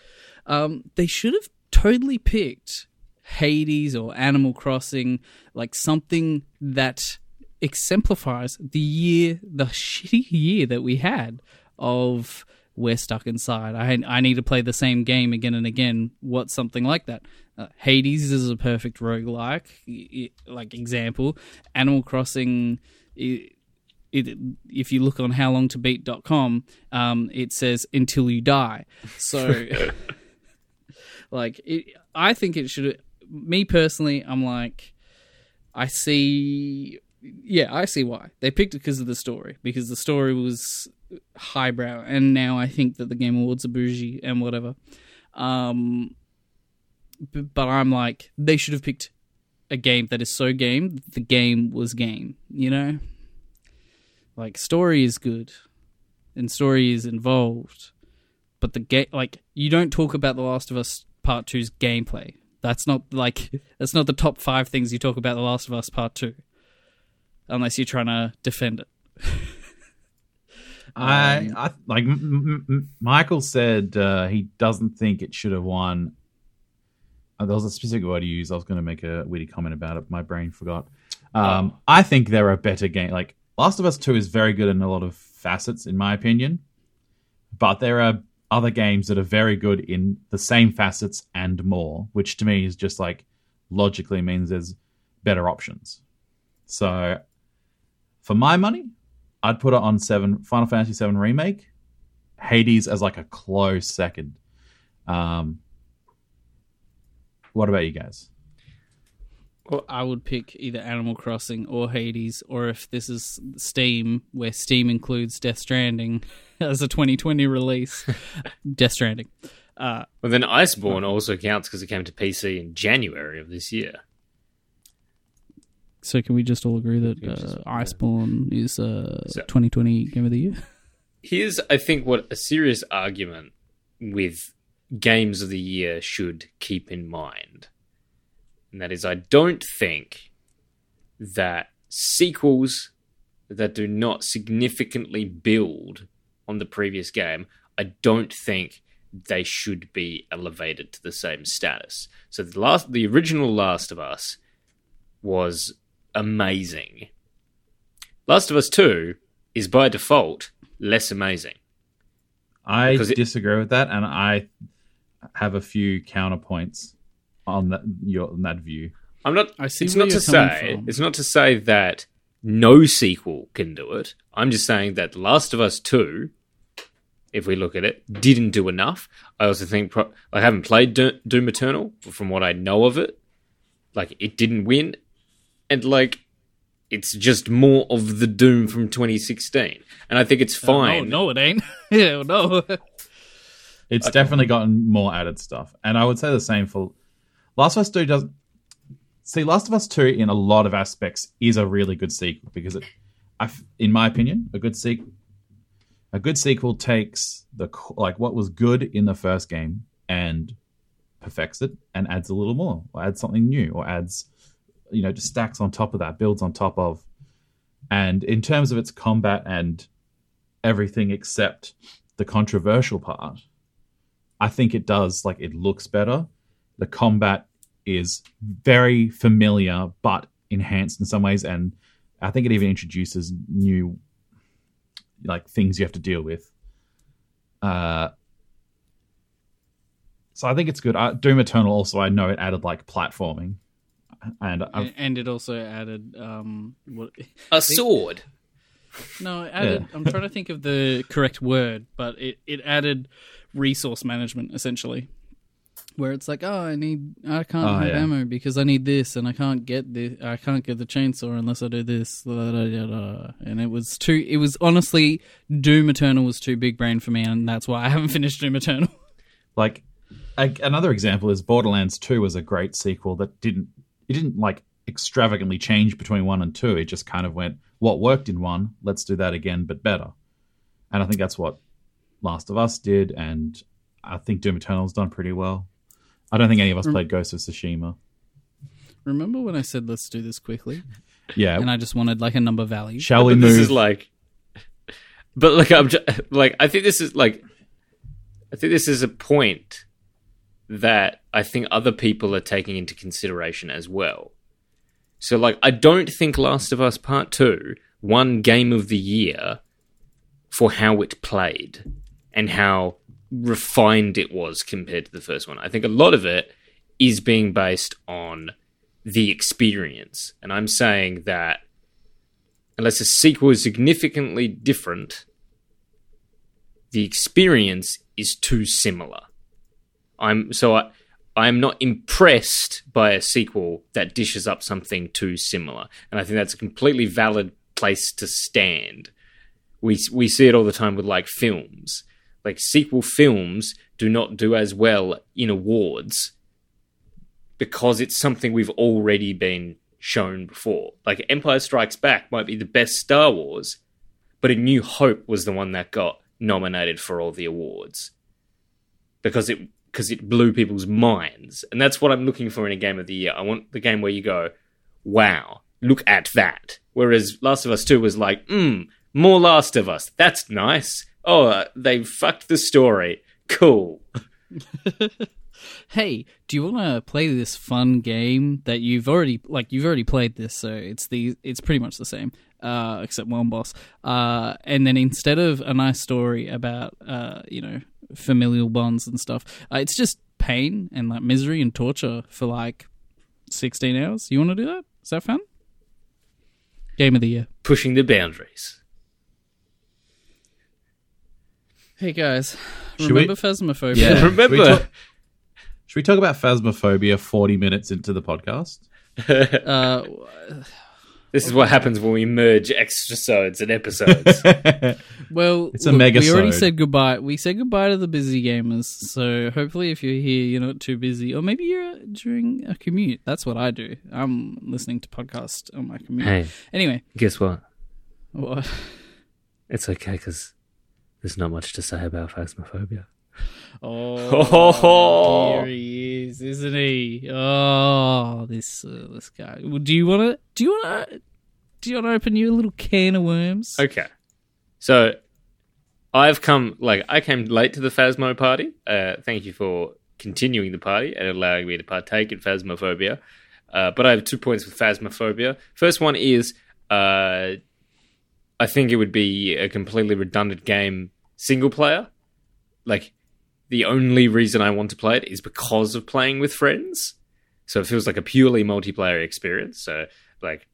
[SPEAKER 3] Um, they should have totally picked Hades or Animal Crossing, like something that exemplifies the year, the shitty year that we had of we're stuck inside. I I need to play the same game again and again. What's something like that? Uh, Hades is a perfect roguelike like example. Animal Crossing. i it, if you look on howlongtobeat.com, um, it says until you die. So, like, it, I think it should. Me personally, I'm like, I see. Yeah, I see why they picked it because of the story. Because the story was highbrow, and now I think that the Game Awards are bougie and whatever. Um, but I'm like, they should have picked a game that is so game. The game was game. You know, like story is good, and story is involved, but the game, like, you don't talk about The Last of Us Part 2's gameplay. That's not like that's not the top five things you talk about The Last of Us Part Two, unless you're trying to defend it.
[SPEAKER 2] I,
[SPEAKER 3] Um,
[SPEAKER 2] I like M- M- M- Michael said uh, he doesn't think it should have won. Uh, there was a specific word he used. I was going to make a witty comment about it. but My brain forgot. Um, I think there are better games. Like Last of Us Two is very good in a lot of facets, in my opinion. But there are other games that are very good in the same facets and more, which to me is just like logically means there's better options. So, for my money, I'd put it on seven Final Fantasy Seven remake, Hades as like a close second. Um, what about you guys?
[SPEAKER 3] Well, I would pick either Animal Crossing or Hades, or if this is Steam, where Steam includes Death Stranding as a 2020 release, Death Stranding. Uh,
[SPEAKER 1] Well, then Iceborne also counts because it came to PC in January of this year.
[SPEAKER 3] So can we just all agree that uh, Iceborne is uh,
[SPEAKER 1] So-
[SPEAKER 3] 2020 Game of the Year?
[SPEAKER 1] Here's, I think, what a serious argument with games of the year should keep in mind. And that is, I don't think that sequels that do not significantly build on the previous game, I don't think they should be elevated to the same status. So the last, the original Last of Us was amazing. Last of Us Two is by default less amazing.
[SPEAKER 2] I
[SPEAKER 1] it-
[SPEAKER 2] disagree with that, and I have a few counterpoints on that your on that view.
[SPEAKER 1] I'm not.
[SPEAKER 3] I see
[SPEAKER 1] it's not to say.
[SPEAKER 3] from.
[SPEAKER 1] It's not to say that no sequel can do it. I'm just saying that Last of Us Two, if we look at it, didn't do enough. I also think pro- I haven't played Do- Doom Eternal, but from what I know of it, like it didn't win, and like it's just more of the Doom from 2016, and I think it's oh, fine.
[SPEAKER 3] No, no, it ain't. yeah, no.
[SPEAKER 2] It's definitely gotten more added stuff, and I would say the same for Last of Us Two. Does see Last of Us Two in a lot of aspects is a really good sequel because it, I, f- in my opinion, a good sequel. A good sequel takes the like what was good in the first game and perfects it and adds a little more, or adds something new, or adds you know just stacks on top of that, builds on top of. And in terms of its combat and everything except the controversial part, I think it does. Like it looks better. The combat is very familiar, but enhanced in some ways, and I think it even introduces new like things you have to deal with. Uh, so I think it's good. Uh, Doom Eternal also, I know it added like platforming, and I've,
[SPEAKER 3] and it also added um what
[SPEAKER 1] A sword.
[SPEAKER 3] No, it added. I'm trying to think of the correct word, but it, it added resource management essentially, where it's like, oh, I need, I can't
[SPEAKER 2] Oh,
[SPEAKER 3] have
[SPEAKER 2] yeah.
[SPEAKER 3] ammo because I need this, and I can't get this, I can't get the chainsaw unless I do this, da, da, da, da. and it was too. It was honestly, Doom Eternal was too big brain for me, and that's why I haven't finished Doom Eternal.
[SPEAKER 2] like a, another example is Borderlands Two was a great sequel that didn't it didn't like extravagantly change between one and two. It just kind of went what worked in one, let's do that again, but better. And I think that's what Last of Us did, and I think Doom Eternal's done pretty well. I don't think any of us mm. played Ghost of Tsushima.
[SPEAKER 3] Remember when I said let's do this quickly,
[SPEAKER 2] Yeah,
[SPEAKER 3] and I just wanted like a number value.
[SPEAKER 2] shall we
[SPEAKER 1] But
[SPEAKER 2] move?
[SPEAKER 1] this is like, but like I'm just, like I think this is like, I think this is a point that I think other people are taking into consideration as well. So like I don't think Last of Us Part Two won Game of the Year for how it played and how refined it was compared to the first one. I think a lot of it is being based on the experience, and I'm saying that unless a sequel is significantly different, the experience is too similar. I'm so I I'm not impressed by a sequel that dishes up something too similar, and I think that's a completely valid place to stand. We we see it all the time with like films, like sequel films do not do as well in awards because it's something we've already been shown before. Like Empire Strikes Back might be the best Star Wars, but A New Hope was the one that got nominated for all the awards because it because it blew people's minds, and that's what I'm looking for in a game of the year. I want the game where you go, "Wow, look at that." Whereas Last of Us Two was like, "Hmm, more Last of Us. That's nice." Oh, uh, they fucked the story. Cool.
[SPEAKER 3] hey, do you want to play this fun game that you've already like you've already played this, so it's the it's pretty much the same, uh, except one boss. Uh, and then instead of a nice story about uh, you know familial bonds and stuff. Uh, it's just pain and like misery and torture for like 16 hours. You want to do that? Is that fun? Game of the year.
[SPEAKER 1] Pushing the boundaries.
[SPEAKER 3] Hey guys,
[SPEAKER 2] should
[SPEAKER 3] remember we... phasmophobia?
[SPEAKER 2] Yeah,
[SPEAKER 1] remember.
[SPEAKER 2] Should we, talk... about phasmophobia 40 minutes into the podcast?
[SPEAKER 3] uh,
[SPEAKER 1] this is what happens when we merge extrasodes and episodes.
[SPEAKER 3] well,
[SPEAKER 2] It's a
[SPEAKER 3] look, we already said goodbye. We said goodbye to the busy gamers. So hopefully, if you're here, you're not too busy, or maybe you're during a commute. That's what I do. I'm listening to podcasts on my commute.
[SPEAKER 1] hey,
[SPEAKER 3] Anyway,
[SPEAKER 1] guess what?
[SPEAKER 3] what?
[SPEAKER 1] It's okay because there's not much to say about phasmophobia.
[SPEAKER 3] Oh, oh here he is, isn't he? Oh, this uh, this guy. Well, do you want to? Do you want to? Do you want to open you a little can of worms?
[SPEAKER 1] Okay. So I've come like I came late to the Phasmo party. Uh, thank you for continuing the party and allowing me to partake in Phasmophobia. Uh, but I have two points with Phasmophobia. First one is uh, I think it would be a completely redundant game single player. Like the only reason I want to play it is because of playing with friends. So it feels like a purely multiplayer experience. So like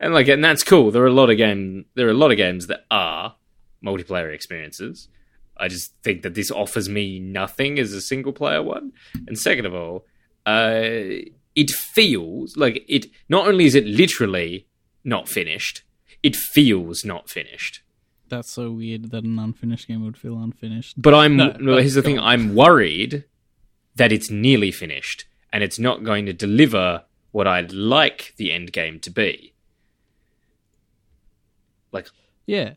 [SPEAKER 1] and like and that's cool. There are a lot of game there are a lot of games that are multiplayer experiences. I just think that this offers me nothing as a single player one. And second of all, uh, it feels like it. Not only is it literally not finished, it feels not finished.
[SPEAKER 3] That's so weird that an unfinished game would feel unfinished.
[SPEAKER 1] But I'm.
[SPEAKER 3] No, but
[SPEAKER 1] here's the thing.
[SPEAKER 3] on.
[SPEAKER 1] I'm worried that it's nearly finished and it's not going to deliver what I'd like the end game to be. Like
[SPEAKER 3] Yeah,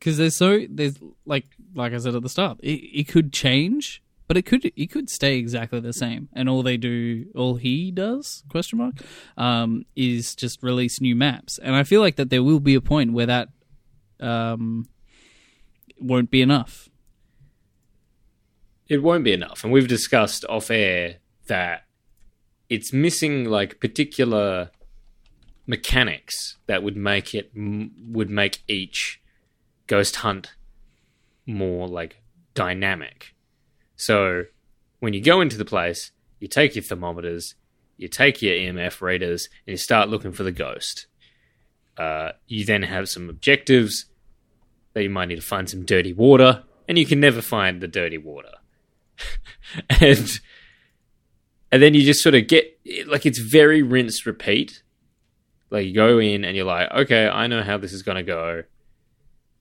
[SPEAKER 3] because there's so there's like like I said at the start, it, it could change, but it could it could stay exactly the same. And all they do, all he does question mark, um, is just release new maps. And I feel like that there will be a point where that um won't be enough.
[SPEAKER 1] it won't be enough. And we've discussed off air that it's missing like particular mechanics that would make it would make each ghost hunt more like dynamic. So when you go into the place, you take your thermometers, you take your EMF readers, and you start looking for the ghost. Uh, you then have some objectives that you might need to find some dirty water, and you can never find the dirty water. and and then you just sort of get like it's very rinse repeat. Like you go in and you're like, okay, I know how this is gonna go.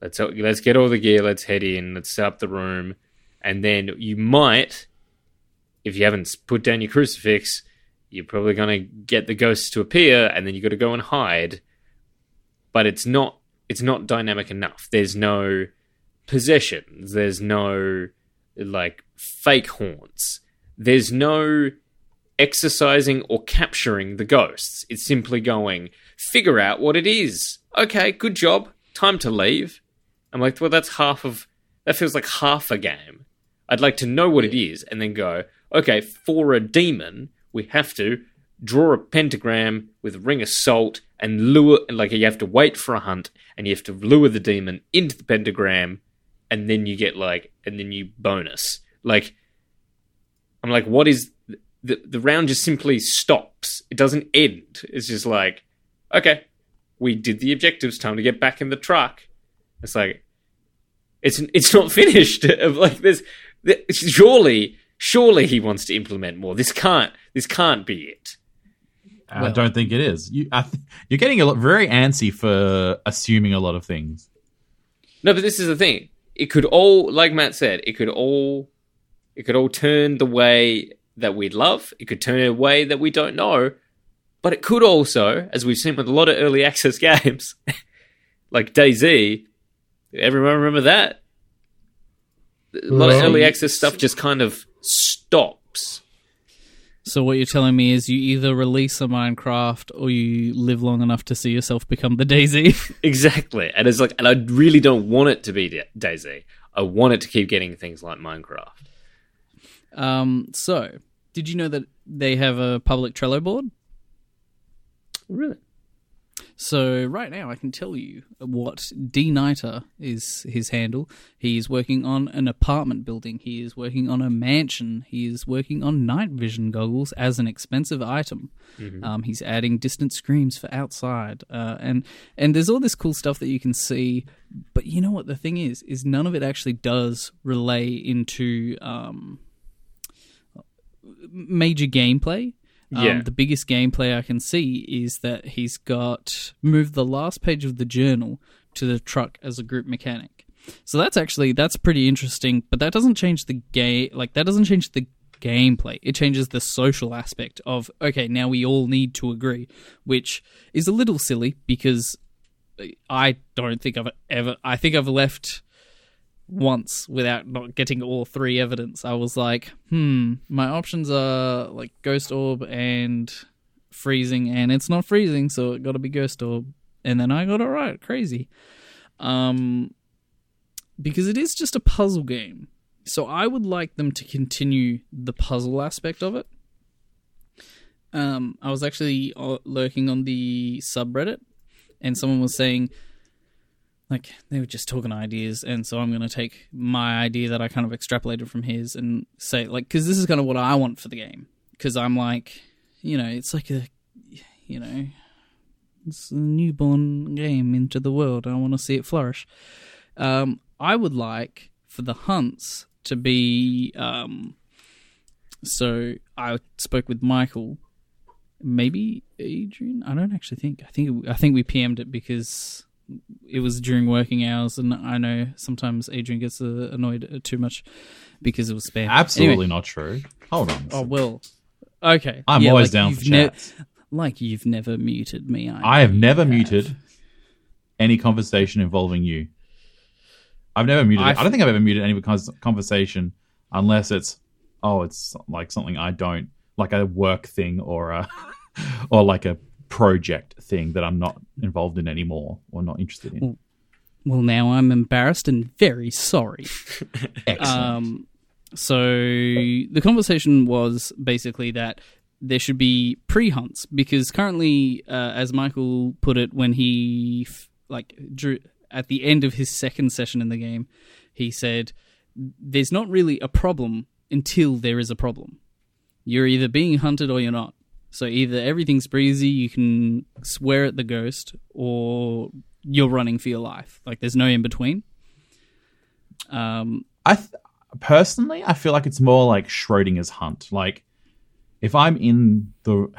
[SPEAKER 1] Let's let's get all the gear. Let's head in. Let's set up the room, and then you might, if you haven't put down your crucifix, you're probably gonna get the ghosts to appear, and then you got to go and hide. But it's not it's not dynamic enough. There's no possessions. There's no like fake haunts. There's no exorcising or capturing the ghosts. It's simply going, figure out what it is. Okay, good job. Time to leave. I'm like, well, that's half of. That feels like half a game. I'd like to know what it is and then go, okay, for a demon, we have to draw a pentagram with a ring of salt and lure, like, you have to wait for a hunt and you have to lure the demon into the pentagram and then you get, like, and then you bonus. Like, I'm like, what is the the round just simply stops. It doesn't end. It's just like, okay, we did the objectives. Time to get back in the truck. It's like, it's it's not finished. like there's there- surely surely he wants to implement more. This can't this can't be it.
[SPEAKER 2] I don't think it is. You, I th- you're getting a lot, very antsy for assuming a lot of things.
[SPEAKER 1] No, but this is the thing. It could all, like Matt said, it could all, it could all turn the way that we'd love. It could turn a way that we don't know. But it could also, as we've seen with a lot of early access games, like DayZ. Everyone remember that? A lot of early access stuff just kind of stops.
[SPEAKER 3] So what you're telling me is you either release a Minecraft or you live long enough to see yourself become the DayZ.
[SPEAKER 1] Exactly, and it's like, and I really don't want it to be Da- DayZ. I want it to keep getting things like Minecraft.
[SPEAKER 3] um, so did you know that they have a public Trello board?
[SPEAKER 1] Really?
[SPEAKER 3] So right now, I can tell you what Dknighter is his handle. He is working on an apartment building. He is working on a mansion. He is working on night vision goggles as an expensive item. Um, he's adding distant screams for outside, uh, and and there's all this cool stuff that you can see. But you know what the thing is? Is none of it actually does relay into um, major gameplay. Um,
[SPEAKER 1] Yeah.
[SPEAKER 3] the biggest gameplay I can see is that he's got moved the last page of the journal to the truck as a group mechanic. So that's actually that's pretty interesting, but that doesn't change the game. Like that doesn't change the gameplay. It changes the social aspect of okay, now we all need to agree, which is a little silly because I don't think I've ever. I think I've left once without not getting all three evidence. I was like, hmm, my options are like ghost orb and freezing, and it's not freezing, so it got to be ghost orb. And then I got it right, crazy. Um, because it is just a puzzle game, so I would like them to continue the puzzle aspect of it. Um, I was actually uh, lurking on the subreddit, and someone was saying like they were just talking ideas and so i'm going to take my idea that i kind of extrapolated from his and say like because this is kind of what i want for the game. Because i'm like you know it's like a you know it's a newborn game into the world. I want to see it flourish. Um, i would like for the hunts to be um, so i spoke with michael maybe adrian? I don't actually think. I think i think we pm'd it because it was during working hours, and I know sometimes Adrian gets uh, annoyed too much because it was spam.
[SPEAKER 2] Absolutely
[SPEAKER 3] Anyway,
[SPEAKER 2] not true. Hold on.
[SPEAKER 3] oh well. Okay.
[SPEAKER 2] I'm
[SPEAKER 3] Yeah,
[SPEAKER 2] always
[SPEAKER 3] like
[SPEAKER 2] down for
[SPEAKER 3] ne-
[SPEAKER 2] chats.
[SPEAKER 3] like you've never muted me. I,
[SPEAKER 2] I have never
[SPEAKER 3] you
[SPEAKER 2] muted any conversation involving you. I've never muted.
[SPEAKER 3] I've-
[SPEAKER 2] I don't think I've ever muted any conversation unless it's oh, it's like something I don't like a work thing or a or like a project thing that I'm not involved in anymore or not interested in.
[SPEAKER 3] Well, now I'm embarrassed and very sorry.
[SPEAKER 2] Excellent.
[SPEAKER 3] Um, so the conversation was basically that there should be pre-hunts because currently, uh, as Michael put it, when he f- like drew at the end of his second session in the game, he said, "There's not really a problem until there is a problem. You're either being hunted or you're not. So either everything's breezy, you can swear at the ghost, or you're running for your life. Like there's no in between." Um,
[SPEAKER 2] I th- personally, I feel like it's more like Schrodinger's hunt. Like if I'm in the,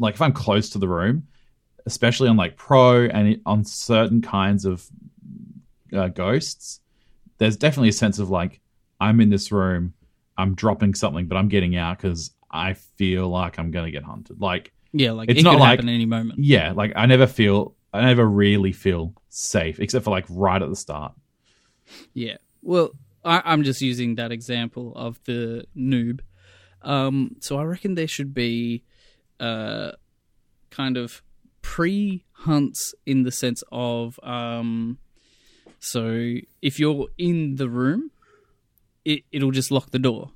[SPEAKER 2] like if I'm close to the room, especially on like pro and on certain kinds of uh, ghosts, there's definitely a sense of like I'm in this room, I'm dropping something, but I'm getting out because I feel like I'm gonna get hunted. Like
[SPEAKER 3] Yeah, like
[SPEAKER 2] It's
[SPEAKER 3] it
[SPEAKER 2] not
[SPEAKER 3] could
[SPEAKER 2] like-
[SPEAKER 3] happen any moment.
[SPEAKER 2] yeah, like I never feel, I never really feel safe except for like right at the start.
[SPEAKER 3] Yeah. Well, I, I'm just using that example of the noob. Um, so I reckon there should be uh, kind of pre hunts in the sense of um, so if you're in the room, it, it'll just lock the door.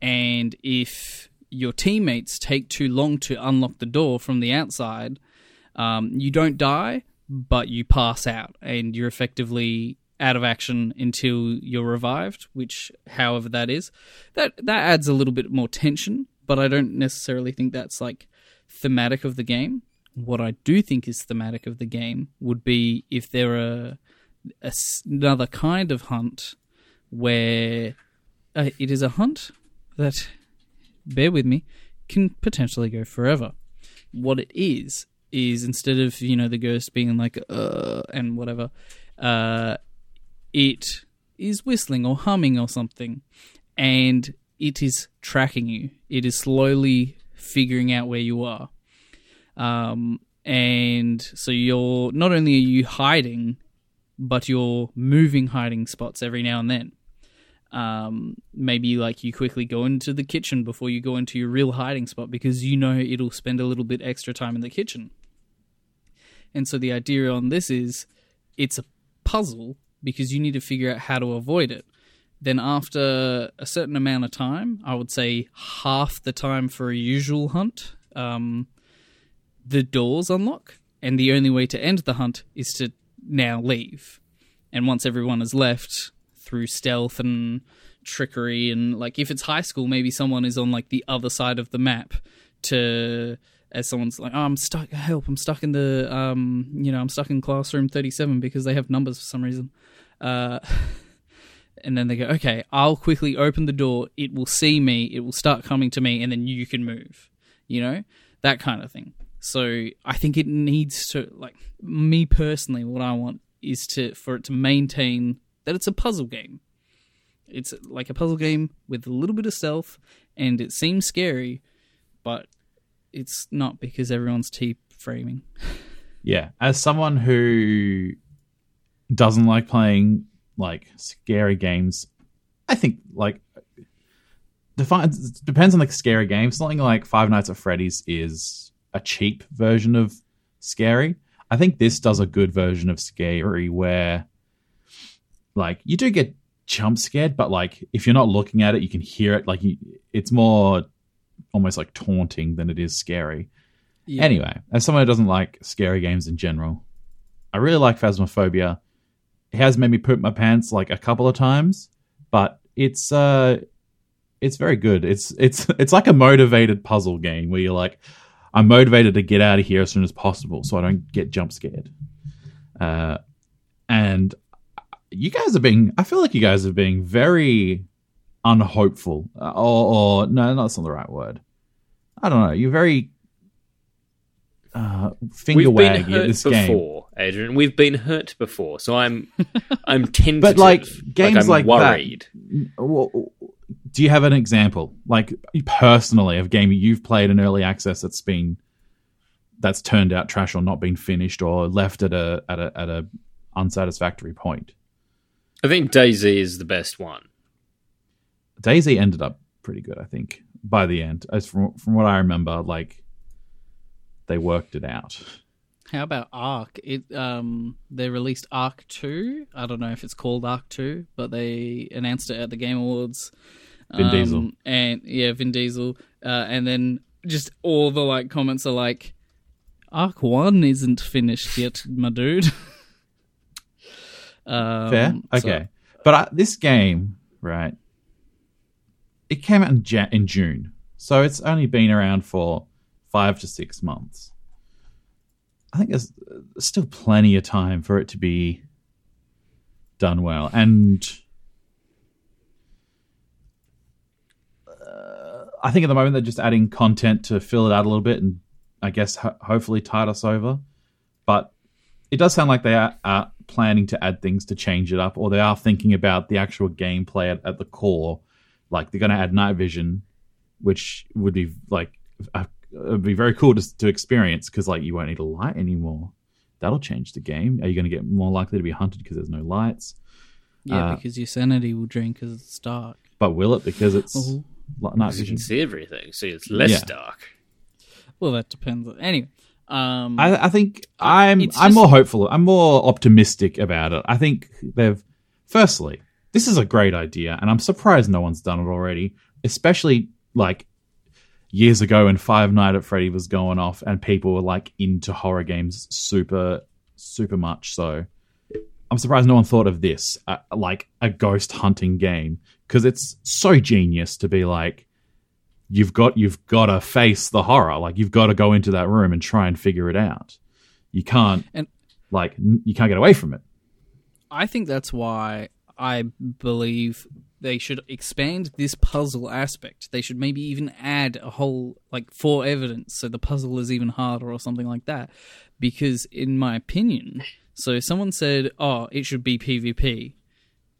[SPEAKER 3] And if your teammates take too long to unlock the door from the outside, um, you don't die, but you pass out and you're effectively out of action until you're revived, which however that is. That that adds a little bit more tension, but I don't necessarily think that's like thematic of the game. What I do think is thematic of the game would be if there are a another kind of hunt where uh, it is a hunt that, bear with me, can potentially go forever. What it is is instead of you know the ghost being like uh and whatever, uh, it is whistling or humming or something, and it is tracking you. It is slowly figuring out where you are. Um, and so you're not only are you hiding, but you're moving hiding spots every now and then. Um, maybe like you quickly go into the kitchen before you go into your real hiding spot because you know it'll spend a little bit extra time in the kitchen. And so the idea on this is it's a puzzle because you need to figure out how to avoid it. Then after a certain amount of time, I would say half the time for a usual hunt, um, the doors unlock and the only way to end the hunt is to now leave. And once everyone has left through stealth and trickery and like if it's high school, maybe someone is on like the other side of the map to as someone's like, oh, I'm stuck. Help! I'm stuck in the um, you know, I'm stuck in classroom 37 because they have numbers for some reason. Uh, and then they go, okay, I'll quickly open the door. It will see me. It will start coming to me, and then you can move. You know, that kind of thing. So I think it needs to, like, me personally, what I want is to for it to maintain that it's a puzzle game. It's like a puzzle game with a little bit of stealth, and it seems scary, but it's not because everyone's T framing.
[SPEAKER 2] Yeah, as someone who doesn't like playing like scary games, I think like define depends on the scary game. Something like Five Nights at Freddy's is a cheap version of scary. I think this does a good version of scary where like you do get jump scared, but like if you're not looking at it, you can hear it. Like you, it's more almost like taunting than it is scary.
[SPEAKER 3] Yeah.
[SPEAKER 2] Anyway, as someone who doesn't like scary games in general, I really like Phasmophobia. It has made me poop my pants like a couple of times, but it's uh it's very good. It's it's it's like a motivated puzzle game where you're like, I'm motivated to get out of here as soon as possible so I don't get jump scared. Uh and you guys are being I feel like you guys are being very unhopeful. Uh, or, or no, that's not the right word. I don't know. You're very uh, finger
[SPEAKER 1] We've been
[SPEAKER 2] waggy
[SPEAKER 1] hurt
[SPEAKER 2] this game.
[SPEAKER 1] before, Adrian. We've been hurt before, so I'm I'm tentative.
[SPEAKER 2] But, like, games
[SPEAKER 1] I'm
[SPEAKER 2] like that-
[SPEAKER 1] worried.
[SPEAKER 2] Well, do you have an example, like personally, of a game you've played in early access that's been that's turned out trash or not been finished or left at a at a at a unsatisfactory point?
[SPEAKER 1] I think DayZ is the best one.
[SPEAKER 2] DayZ ended up pretty good, I think, by the end. As from from what I remember, like they worked it out.
[SPEAKER 3] How about Ark? It um they released Ark Two. I don't know if it's called Ark Two, but they announced it at the Game Awards.
[SPEAKER 2] Vin Diesel.
[SPEAKER 3] Um, and yeah, Vin Diesel. Uh, and then just all the like comments are like, Ark One isn't finished yet, my dude. um,
[SPEAKER 2] Fair,
[SPEAKER 3] so-
[SPEAKER 2] okay. But I, this game, right? It came out in, ja- in June, so it's only been around for five to six months. I think there's still plenty of time for it to be done well, and uh, I think at the moment they're just adding content to fill it out a little bit, and I guess ho- hopefully tide us over. But it does sound like they are, are planning to add things to change it up, or they are thinking about the actual gameplay at, at the core. Like they're going to add night vision, which would be like uh, it'd be very cool to to experience because like you won't need a light anymore. That'll change the game. Are you going to get more likely to be hunted because there's no lights?
[SPEAKER 3] Yeah,
[SPEAKER 2] Uh,
[SPEAKER 3] because your sanity will drain because it's dark.
[SPEAKER 2] But will it because it's
[SPEAKER 3] Oh.
[SPEAKER 2] li- night
[SPEAKER 1] You
[SPEAKER 2] vision?
[SPEAKER 1] can see everything, so it's less
[SPEAKER 2] Yeah.
[SPEAKER 1] dark.
[SPEAKER 3] Well, that depends. Anyway, um,
[SPEAKER 2] I, I think I'm
[SPEAKER 3] It's
[SPEAKER 2] I'm more hopeful. I'm more optimistic about it. I think they've firstly, this is a great idea, and I'm surprised no one's done it already. Especially like years ago when Five Night at Freddy was going off, and people were like into horror games super super much. So I'm surprised no one thought of this uh, like a ghost hunting game because it's so genius to be like you've got you've got to face the horror like you've got to go into that room and try and figure it out you can't
[SPEAKER 3] And-
[SPEAKER 2] like you can't get away from it
[SPEAKER 3] I think that's why I believe they should expand this puzzle aspect. They should maybe even add a whole like for evidence so the puzzle is even harder or something like that. Because in my opinion, so someone said, "Oh, it should be PvP."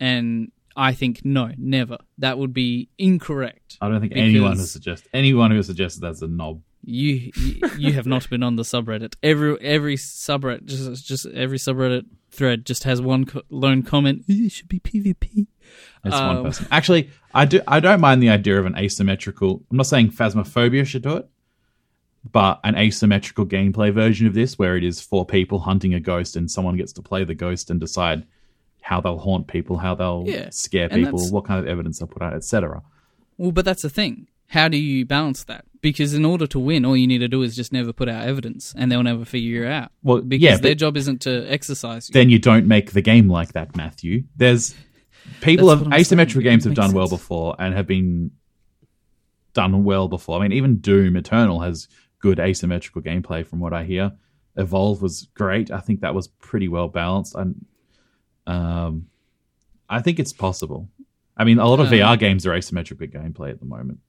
[SPEAKER 3] And I think no, never. That would be incorrect.
[SPEAKER 2] i don't think anyone has suggested anyone who has suggested that's a knob
[SPEAKER 3] You you, have not been on the subreddit. Every every subreddit just just every subreddit thread just has one co- lone comment. It should be PvP.
[SPEAKER 2] it's
[SPEAKER 3] Um,
[SPEAKER 2] one person actually i do i don't mind the idea of an asymmetrical i'm not saying phasmophobia should do it but an asymmetrical gameplay version of this where it is four people hunting a ghost and someone gets to play the ghost and decide how they'll haunt people how they'll
[SPEAKER 3] Yeah,
[SPEAKER 2] scare
[SPEAKER 3] and
[SPEAKER 2] people what kind of evidence they'll put out etc
[SPEAKER 3] Well, but that's the thing. How do you balance that? because in order to win, all you need to do is just never put out evidence, and they'll never figure you out.
[SPEAKER 2] Well,
[SPEAKER 3] because
[SPEAKER 2] yeah,
[SPEAKER 3] their job isn't to exorcise you.
[SPEAKER 2] then you don't make the game like that, Matthew. There's people
[SPEAKER 3] what I'm saying.
[SPEAKER 2] asymmetrical games have done well before and have been done well before. I mean, even Doom Eternal has good asymmetrical gameplay, from what I hear. Evolve was great. I think that was pretty well balanced. And um, I think it's possible. I mean, a lot of
[SPEAKER 3] Um,
[SPEAKER 2] VR games are asymmetrical gameplay at the moment.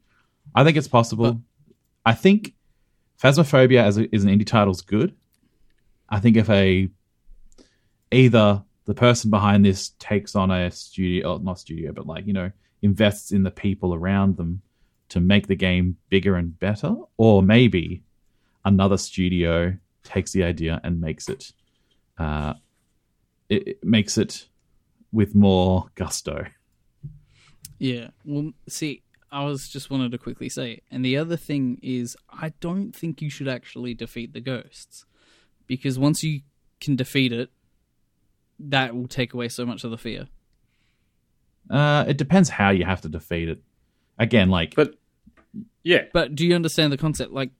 [SPEAKER 2] I think it's possible. I think Phasmophobia as a, is an indie title is good. I think if a either the person behind this takes on a studio, or not studio, but like you know, invests in the people around them to make the game bigger and better, or maybe another studio takes the idea and makes it, uh, it, it makes it with more gusto.
[SPEAKER 3] Yeah. Well, see, I was just wanted to quickly say, and the other thing is, I don't think you should actually defeat the ghosts, because once you can defeat it, that will take away so much of the fear.
[SPEAKER 2] Uh, it depends how you have to defeat it. Again, like
[SPEAKER 1] But yeah,
[SPEAKER 3] But do you understand the concept? Like,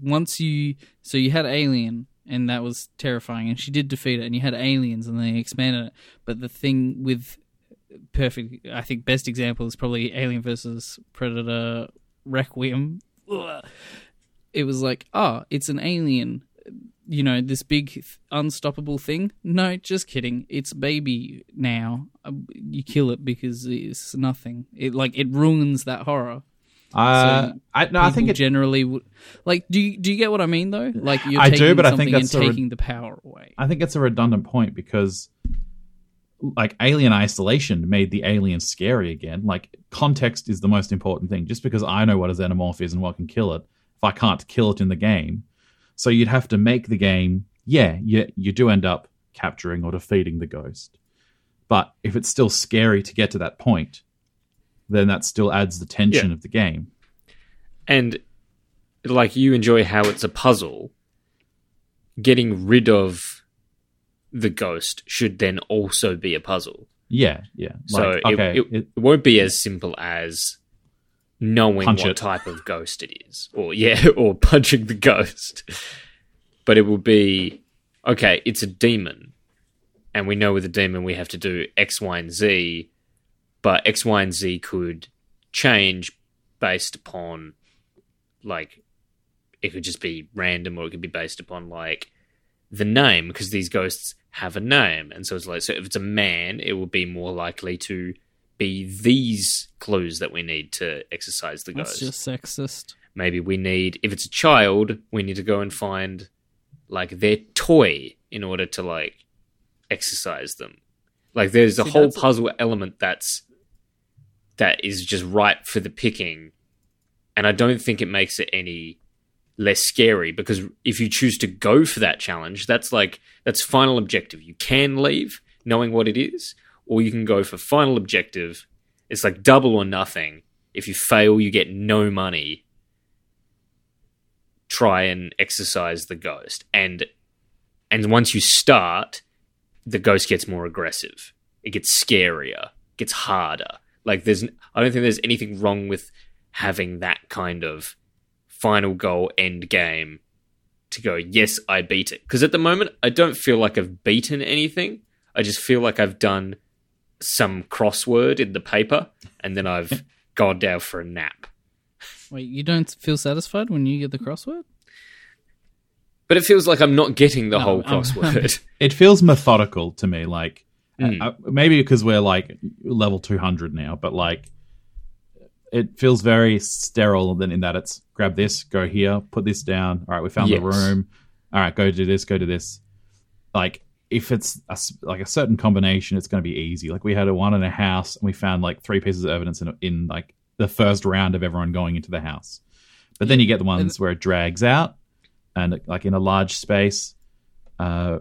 [SPEAKER 3] once you so you had Alien, and that was terrifying, and she did defeat it, and you had Aliens, and they expanded it. But the thing with perfect, I think, best example is probably Alien versus Predator Requiem. It was like, oh, it's an alien, you know, this big unstoppable thing. No, just kidding. It's baby now. Uh, You kill it because it's nothing. It like it ruins that horror.
[SPEAKER 2] Uh,
[SPEAKER 3] So
[SPEAKER 2] I no, I think it
[SPEAKER 3] generally would like. Do you do you get what I mean though? Like you're
[SPEAKER 2] I do,
[SPEAKER 3] taking
[SPEAKER 2] but I think that's
[SPEAKER 3] and
[SPEAKER 2] a re-
[SPEAKER 3] taking the power away.
[SPEAKER 2] I think it's a redundant point because like Alien Isolation made the alien scary again. Like context is the most important thing. Just because I know what a xenomorph is and what can kill it, if I can't kill it in the game, so you'd have to make the game. Yeah, you you do end up capturing or defeating the ghost, but if it's still scary to get to that point, then that still adds the tension
[SPEAKER 1] Yeah.
[SPEAKER 2] of the game.
[SPEAKER 1] and like you enjoy how it's a puzzle. Getting rid of the ghost should then also be a puzzle.
[SPEAKER 2] Yeah, yeah.
[SPEAKER 1] So
[SPEAKER 2] Like,
[SPEAKER 1] it,
[SPEAKER 2] okay,
[SPEAKER 1] it,
[SPEAKER 2] it-
[SPEAKER 1] it won't be as simple as knowing what
[SPEAKER 2] it.
[SPEAKER 1] type of ghost it is, or yeah, or punching the ghost. But it will be okay. It's a demon, and we know with a demon we have to do X, Y, and Z. But X, Y, and Z could change based upon like it could just be random, or it could be based upon like the name because these ghosts have a name, and so it's like so if it's a man, it will be more likely to be these clues that we need to exorcise the
[SPEAKER 3] That's
[SPEAKER 1] ghost.
[SPEAKER 3] just sexist.
[SPEAKER 1] Maybe we need if it's a child, we need to go and find like their toy in order to like exorcise them. Like there's a
[SPEAKER 3] See,
[SPEAKER 1] whole
[SPEAKER 3] that's a-
[SPEAKER 1] puzzle element that's that is just ripe for the picking, and I don't think it makes it any less scary because if you choose to go for that challenge, that's like that's final objective. You can leave knowing what it is, or you can go for final objective. It's like double or nothing. If you fail, you get no money. Try and exorcise the ghost, and and once you start, the ghost gets more aggressive. It gets scarier, gets harder. Like there's, I don't think there's anything wrong with having that kind of final goal end game to go. Yes, I beat it because at the moment I don't feel like I've beaten anything. I just feel like I've done some crossword in the paper and then I've gone down for a nap.
[SPEAKER 3] Wait, you don't feel satisfied when you get the crossword?
[SPEAKER 1] But it feels like I'm not getting the
[SPEAKER 3] No,
[SPEAKER 1] whole
[SPEAKER 3] I'm-
[SPEAKER 1] crossword.
[SPEAKER 2] it feels methodical to me like
[SPEAKER 1] Mm.
[SPEAKER 2] uh, maybe because we're like level 200 now but like it feels very sterile then in that it's grab this go here put this down. All right we found the room. All right go do this go do this. Like if it's a, like a certain combination it's going to be easy. Like we had a one in a house and we found like three pieces of evidence in, in like the first round of everyone going into the house. But then you get the ones where it drags out and like in a large space uh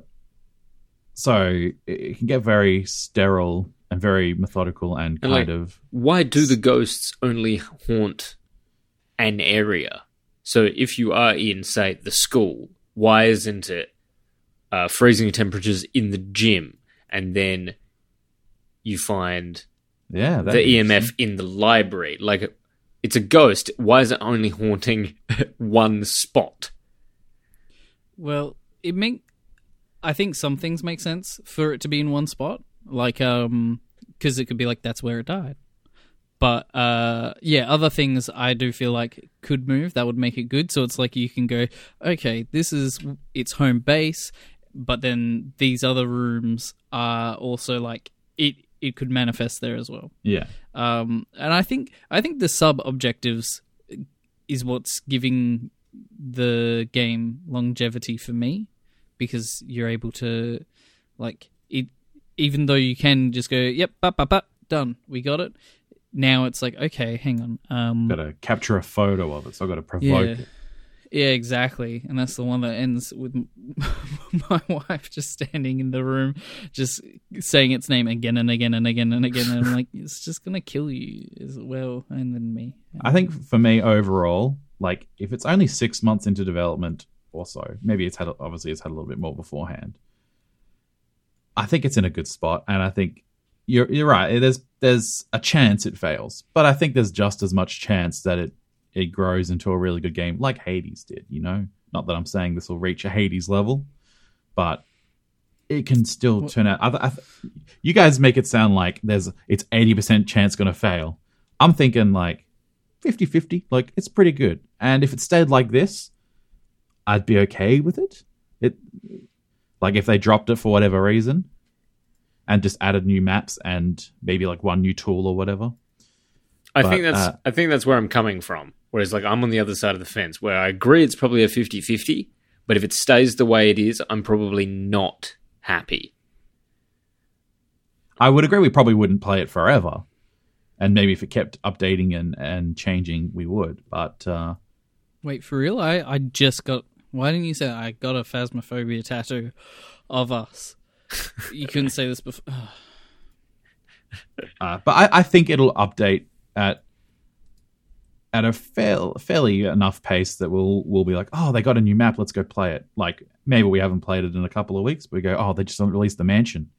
[SPEAKER 2] so it- it can get very sterile and very methodical and
[SPEAKER 1] And,
[SPEAKER 2] kind
[SPEAKER 1] like,
[SPEAKER 2] of
[SPEAKER 1] Why do the ghosts only haunt an area? So if you are in, say, the school, why isn't it uh, freezing temperatures in the gym and then you find
[SPEAKER 2] yeah
[SPEAKER 1] the EMF in the library? Like, it's a ghost. Why is it only haunting one spot?
[SPEAKER 3] Well, it make I think some things make sense for it to be in one spot, like um, because it could be like that's where it died. But uh, yeah, other things I do feel like could move that would make it good. So it's like you can go, okay, this is its home base, but then these other rooms are also like it. It could manifest there as well.
[SPEAKER 2] Yeah.
[SPEAKER 3] Um, and I think I think the sub objectives is what's giving the game longevity for me because you're able to like it even though you can just go yep bap, bap, bap, done we got it. Now it's like okay hang on um
[SPEAKER 2] Got to capture a photo of it, so I've got to provoke
[SPEAKER 3] yeah.
[SPEAKER 2] it.
[SPEAKER 3] yeah exactly and that's the one that ends with my wife just standing in the room just saying its name again and again and again and again and I'm like it's just gonna kill you as well and then me.
[SPEAKER 2] I think for me overall, like if it's only six months into development or so, maybe it's had obviously it's had a little bit more beforehand. I think it's in a good spot, and I think you're you're right. There's there's a chance it fails, but I think there's just as much chance that it it grows into a really good game, like Hades did. You know, not that I'm saying this will reach a Hades level, but it can still turn out. I, I, you guys make it sound like there's it's eighty percent chance going to fail. I'm thinking like 50-50. Like it's pretty good, and if it stayed like this, I'd be okay with it. It like if they dropped it for whatever reason, and just added new maps and maybe like one new tool or whatever.
[SPEAKER 1] I
[SPEAKER 2] But,
[SPEAKER 1] think that's
[SPEAKER 2] uh,
[SPEAKER 1] I think that's where I'm coming from. Whereas like I'm on the other side of the fence where I agree it's probably a 50-50, but if it stays the way it is, I'm probably not happy.
[SPEAKER 2] I would agree we probably wouldn't play it forever. And maybe if it kept updating and, and changing, we would. But uh,
[SPEAKER 3] Wait, for real? I, I just got. Why didn't you say I got a phasmophobia tattoo of us? you couldn't say this before.
[SPEAKER 2] uh, but I, I think it'll update at at a fair, fairly enough pace that we'll we'll be like, oh, they got a new map, let's go play it. Like maybe we haven't played it in a couple of weeks, but we go, oh, they just released the mansion.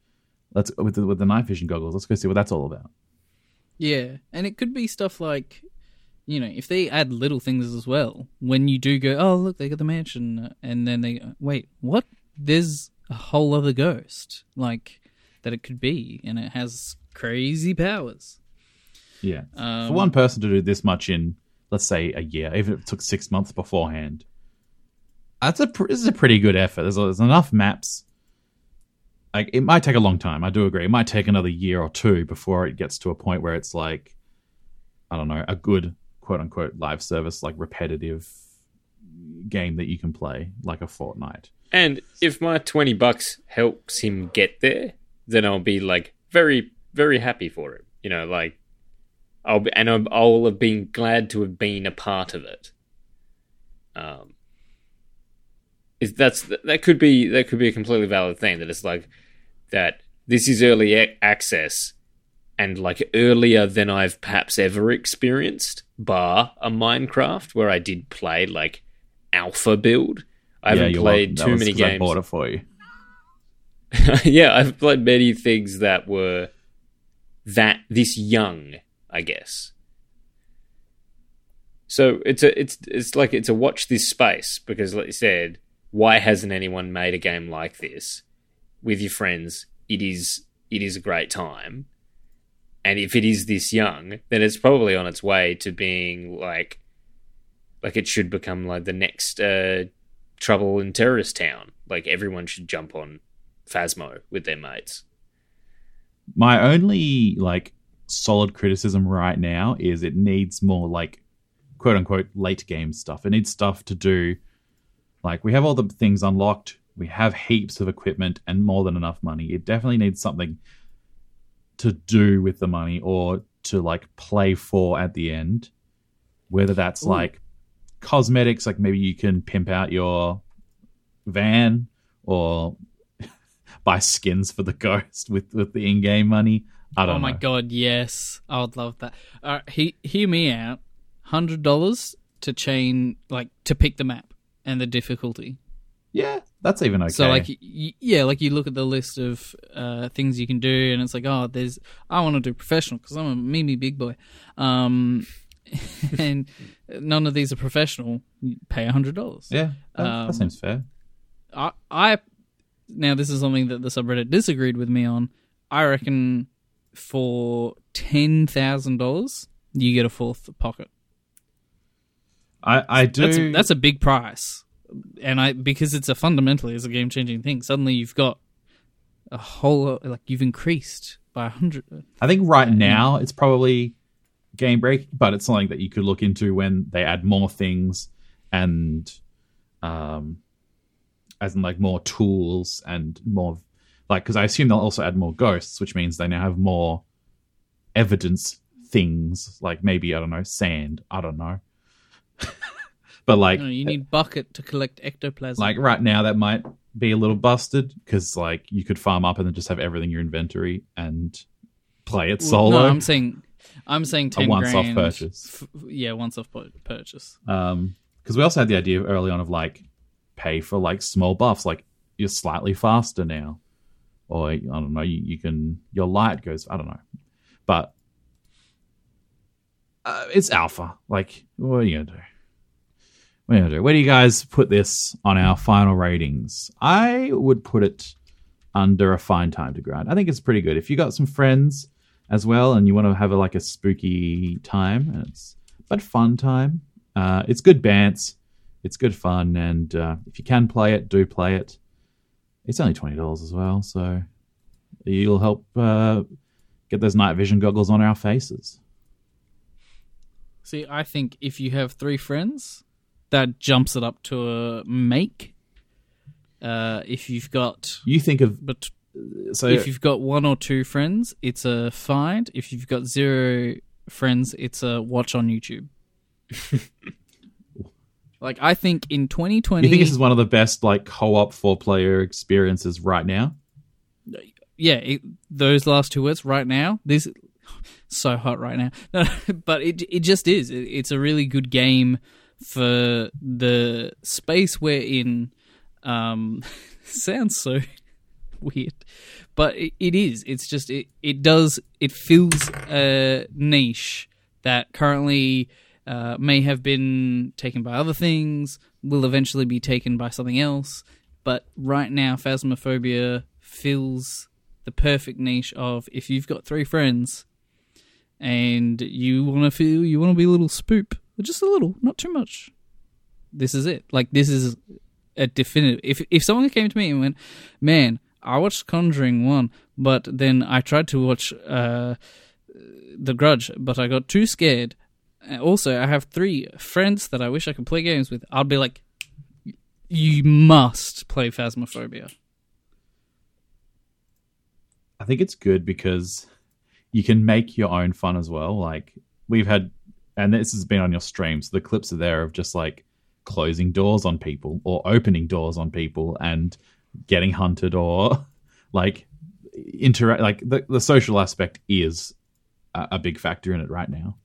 [SPEAKER 2] Let's with the, with the night vision goggles. Let's go see what that's all about.
[SPEAKER 3] Yeah, and it could be stuff like, you know, if they add little things as well. When you do go, oh look, they got the mansion, and then they wait, what? There's a whole other ghost like that it could be, and it has crazy powers.
[SPEAKER 2] Yeah.
[SPEAKER 3] Um,
[SPEAKER 2] For one person to do this much in, let's say, a year, even if it took six months beforehand, that's a pr- this is a pretty good effort. There's, there's enough maps. Like it might take a long time. I do agree. It might take another year or two before it gets to a point where it's like, I don't know, a good quote unquote live service, like repetitive game that you can play, like a Fortnite.
[SPEAKER 1] And if my 20 bucks helps him get there, then I'll be like very very happy for it. You know, like I'll be, and I'll, I'll have been glad to have been a part of it. Um, is that's that could be that could be a completely valid thing that it's like that this is early access and like earlier than I've perhaps ever experienced, bar a Minecraft where I did play like alpha build. I haven't played too many
[SPEAKER 2] 'cause I
[SPEAKER 1] games.
[SPEAKER 2] bought it for you.
[SPEAKER 1] yeah, I've played many things that were that this young, I guess. So it's a it's it's like it's a watch this space because, like you said, why hasn't anyone made a game like this with your friends? It is it is a great time, and if it is this young, then it's probably on its way to being like like it should become like the next uh, Trouble in Terrorist Town. Like everyone should jump on Phasmo with their mates.
[SPEAKER 2] my only like solid criticism right now is it needs more like quote unquote late game stuff. It needs stuff to do like we have all the things unlocked, we have heaps of equipment and more than enough money. It definitely needs something to do with the money or to like play for at the end. Whether that's
[SPEAKER 3] Ooh.
[SPEAKER 2] like cosmetics, like maybe you can pimp out your van or buy skins for the ghost with with the in-game money. I don't
[SPEAKER 3] oh my
[SPEAKER 2] know.
[SPEAKER 3] god, yes, I would love that. All right, he, hear me out. Hundred dollars to chain, like to pick the map and the difficulty.
[SPEAKER 2] Yeah, that's even okay.
[SPEAKER 3] So like, y- yeah, like you look at the list of uh, things you can do, and it's like, oh, there's I want to do professional because I'm a Mimi big boy. Um, and none of these are professional. You pay hundred dollars.
[SPEAKER 2] Yeah, that,
[SPEAKER 3] Um,
[SPEAKER 2] that seems fair.
[SPEAKER 3] I, I now this is something that the subreddit disagreed with me on. I reckon for ten thousand dollars, you get a fourth pocket.
[SPEAKER 2] I, I do.
[SPEAKER 3] That's that's a big price, and I because it's a fundamentally it's a game changing thing. Suddenly you've got a whole like you've increased by a hundred.
[SPEAKER 2] I think right now it's probably game break, but it's something that you could look into when they add more things and um as in like more tools and more like because I assume they'll also add more ghosts, which means they now have more evidence things like maybe I don't know sand, I don't know. but like
[SPEAKER 3] No, you need bucket to collect ectoplasm.
[SPEAKER 2] like right now that might be a little busted because like you could farm up and then just have everything in your inventory and play it solo.
[SPEAKER 3] No, I'm saying I'm saying ten
[SPEAKER 2] a
[SPEAKER 3] once-off
[SPEAKER 2] purchase.
[SPEAKER 3] f- yeah, once off purchase.
[SPEAKER 2] Um, because we also had the idea early on of like pay for like small buffs, like you're slightly faster now, or I don't know, you, you can your light goes, I don't know, but uh, it's alpha. Like, what are you gonna do? What are you gonna do? Where do you guys put this on our final ratings? I would put it under a fine time to grind. I think it's pretty good. If you got some friends as well and you want to have a, like a spooky time, and it's but fun time. Uh, it's good bants. It's good fun, and uh, if you can play it, do play it. It's only twenty dollars as well, so you'll help uh, get those night vision goggles on our faces.
[SPEAKER 3] See, I think if you have three friends, that jumps it up to a make. Uh, if you've got,
[SPEAKER 2] You think of
[SPEAKER 3] but
[SPEAKER 2] so
[SPEAKER 3] if you've got one or two friends, it's a find. If you've got zero friends, it's a watch on YouTube. like I think in 2020,
[SPEAKER 2] you think this is one of the best like co-op four player experiences right now.
[SPEAKER 3] yeah, it, those last two words right now. This so hot right now. No, but it it just is. It, it's a really good game for the space we're in. Um, sounds so weird, but it, it is. It's just it it does it fills a niche that currently uh, may have been taken by other things, will eventually be taken by something else. But right now, Phasmophobia fills the perfect niche of if you've got three friends and you want to feel, you want to be a little spoop, just a little, not too much. This is it. Like this is a definitive. If if someone came to me and went, "Man, I watched Conjuring one, but then I tried to watch uh, The Grudge, but I got too scared." Also, I have three friends that I wish I could play games with. I'd be like, "You must play Phasmophobia."
[SPEAKER 2] I think it's good because you can make your own fun as well. Like we've had, and this has been on your streams. The clips are there of just like closing doors on people or opening doors on people and getting hunted or like interact. Like the the social aspect is a, a big factor in it right now.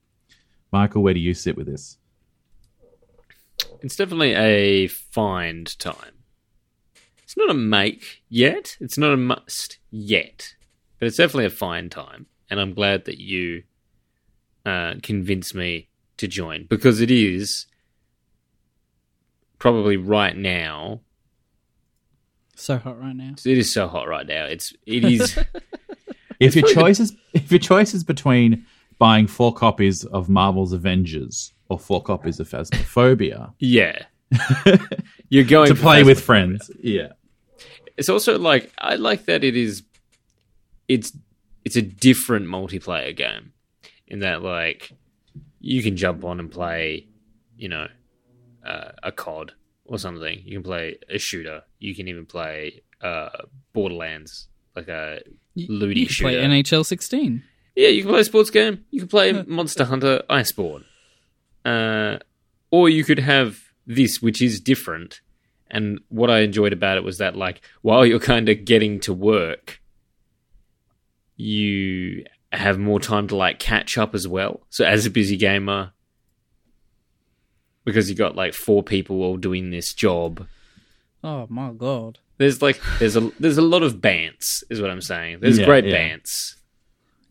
[SPEAKER 2] Michael, where do you sit with this?
[SPEAKER 1] It's definitely a find time. It's not a make yet. It's not a must yet. But it's definitely a find time. And I'm glad that you uh, convinced me to join because it is probably right now.
[SPEAKER 3] So hot right now.
[SPEAKER 1] It is so hot right now. It's it is
[SPEAKER 2] If your
[SPEAKER 1] probably the-
[SPEAKER 2] choice is if your choice is between buying four copies of Marvel's Avengers or four copies of Phasmophobia
[SPEAKER 1] yeah. You're going
[SPEAKER 2] to play with friends, yeah.
[SPEAKER 1] It's also like I like that it is it's it's a different multiplayer game in that like you can jump on and play, you know, uh, a COD or something. You can play a shooter. You can even play uh, Borderlands, like a looty
[SPEAKER 3] you can play. NHL 16.
[SPEAKER 1] Yeah, you can play a sports game. You can play Monster Hunter Iceborne. Uh, or you could have this, which is different. And what I enjoyed about it was that, like, while you're kind of getting to work, you have more time to, like, catch up as well. So, as a busy gamer, because you got, like, four people all doing this job,
[SPEAKER 3] Oh my god.
[SPEAKER 1] there's, like, there's a, there's a lot of bants, is what I'm saying. There's
[SPEAKER 2] Yeah,
[SPEAKER 1] great
[SPEAKER 2] yeah.
[SPEAKER 1] bants.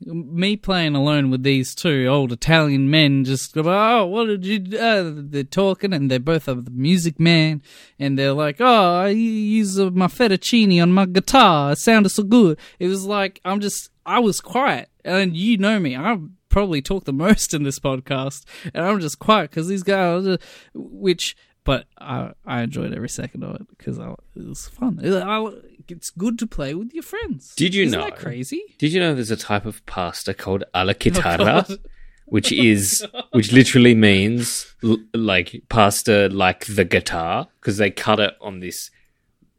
[SPEAKER 3] me playing alone with these two old Italian men just go, oh, what did you, uh, they're talking and they're both of the music man and they're like, oh, I use uh, my fettuccine on my guitar. It sounded so good. It was like, I'm just, I was quiet and you know me. I probably talk the most in this podcast and I'm just quiet because these guys, which, but I, I enjoyed every second of it because it was fun. It- I- it's good to play with your friends.
[SPEAKER 1] Did you
[SPEAKER 3] Isn't
[SPEAKER 1] know?
[SPEAKER 3] that crazy?
[SPEAKER 1] Did you know there's a type of pasta called alla
[SPEAKER 3] Oh,
[SPEAKER 1] which oh, is which literally means l- like pasta like the guitar because they cut it on this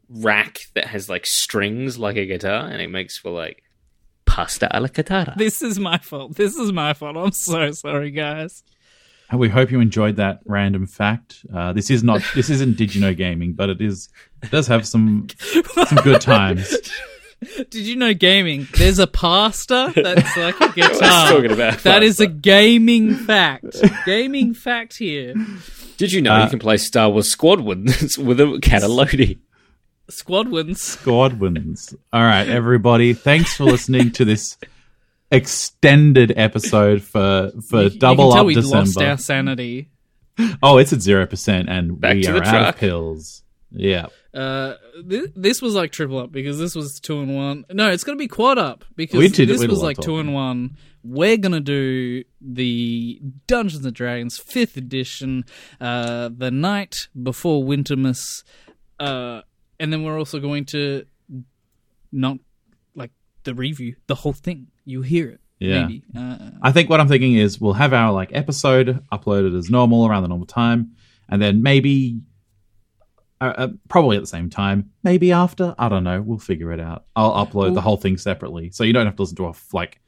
[SPEAKER 1] rack that has like strings like a guitar and it makes for like pasta alla chitarra.
[SPEAKER 3] This is my fault. This is my fault. I'm so sorry, guys.
[SPEAKER 2] We hope you enjoyed that random fact. Uh, this is not this isn't Digino gaming, but it is it does have some some good times.
[SPEAKER 3] Did you know gaming? There's a pasta that's like a guitar.
[SPEAKER 1] talking about
[SPEAKER 3] That is a gaming fact. gaming fact here.
[SPEAKER 1] Did you know
[SPEAKER 2] Uh,
[SPEAKER 1] you can play Star Wars Squad with with a Catalodi?
[SPEAKER 3] Squad wins.
[SPEAKER 2] All right, everybody. Thanks for listening to this extended episode for for
[SPEAKER 3] You-
[SPEAKER 2] double
[SPEAKER 3] you
[SPEAKER 2] up
[SPEAKER 3] we lost
[SPEAKER 2] December.
[SPEAKER 3] our sanity.
[SPEAKER 2] Oh, it's at zero percent, and
[SPEAKER 1] Back
[SPEAKER 2] we are
[SPEAKER 1] the
[SPEAKER 2] out of pills. Yeah.
[SPEAKER 3] Uh, th- this was like triple up because this was two and one. No, it's gonna be quad up because
[SPEAKER 2] did-
[SPEAKER 3] this
[SPEAKER 2] we did a
[SPEAKER 3] was like two and one. We're gonna do the Dungeons and Dragons fifth edition, uh, the night before Wintermas, uh, and then we're also going to not like the review, the whole thing. You hear it,
[SPEAKER 2] Yeah.
[SPEAKER 3] maybe. Uh,
[SPEAKER 2] I think what I'm thinking is we'll have our like episode uploaded as normal around the normal time, and then maybe, uh, uh, probably at the same time, maybe after. I don't know. We'll figure it out. I'll upload the whole thing separately, so you don't have to listen to a like.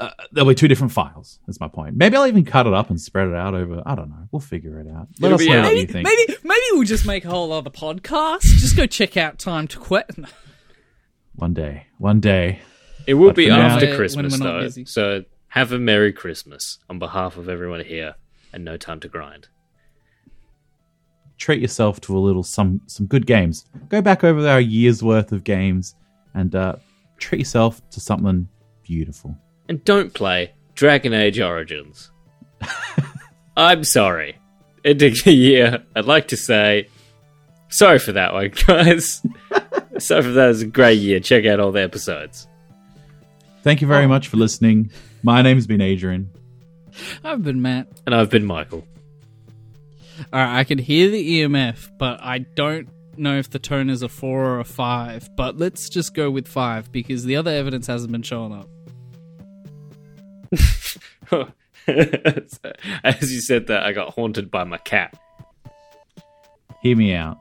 [SPEAKER 2] Uh, there'll be two different files. That's my point. Maybe I'll even cut it up and spread it out over. I don't know. We'll figure it out. Let
[SPEAKER 1] It'll
[SPEAKER 2] us know
[SPEAKER 1] out.
[SPEAKER 2] what you
[SPEAKER 3] maybe,
[SPEAKER 2] think.
[SPEAKER 3] maybe, maybe we'll just make a whole other podcast. Just go check out Time to Quit.
[SPEAKER 2] One day. One day.
[SPEAKER 1] It will
[SPEAKER 2] But
[SPEAKER 1] be
[SPEAKER 2] for now-
[SPEAKER 1] after
[SPEAKER 3] When we're
[SPEAKER 1] Christmas
[SPEAKER 3] not
[SPEAKER 1] though,
[SPEAKER 3] busy.
[SPEAKER 1] so have a Merry Christmas on behalf of everyone here, and no time to grind.
[SPEAKER 2] treat yourself to a little some some good games. Go back over our year's worth of games and uh, treat yourself to something beautiful.
[SPEAKER 1] And don't play Dragon Age Origins. I'm sorry. It took a year. I'd like to say sorry for that one, guys. sorry for that. It was a great year. Check out all the episodes.
[SPEAKER 2] Thank you very much for listening. My name's been Adrian.
[SPEAKER 3] I've been Matt.
[SPEAKER 1] And I've been Michael.
[SPEAKER 3] All right, I can hear the EMF, but I don't know if the tone is a four or a five. But let's just go with five because the other evidence hasn't been showing up.
[SPEAKER 1] As you said that, I got haunted by my cat.
[SPEAKER 2] Hear me out.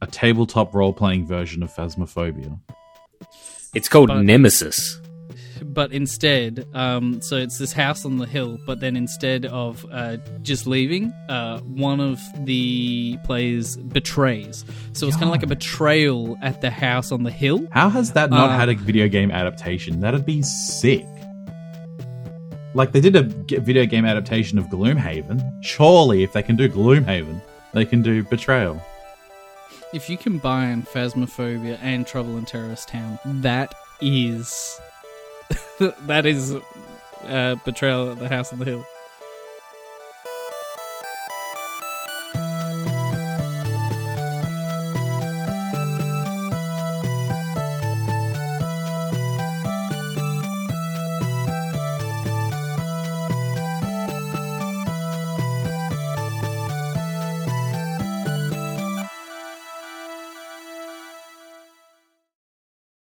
[SPEAKER 2] A tabletop role playing version of Phasmophobia.
[SPEAKER 1] It's called
[SPEAKER 3] But-
[SPEAKER 1] Nemesis.
[SPEAKER 3] But instead, um, so it's this house on the hill. But then instead of uh, just leaving, uh, one of the players betrays. So it's kind of like a betrayal at the house on the hill.
[SPEAKER 2] How has that not
[SPEAKER 3] Uh,
[SPEAKER 2] had a video game adaptation? That'd be sick. Like they did a video game adaptation of Gloomhaven. Surely, if they can do Gloomhaven, they can do Betrayal.
[SPEAKER 3] If you combine Phasmophobia and Trouble in Terrorist Town, that is that is uh, Betrayal at the House on the Hill.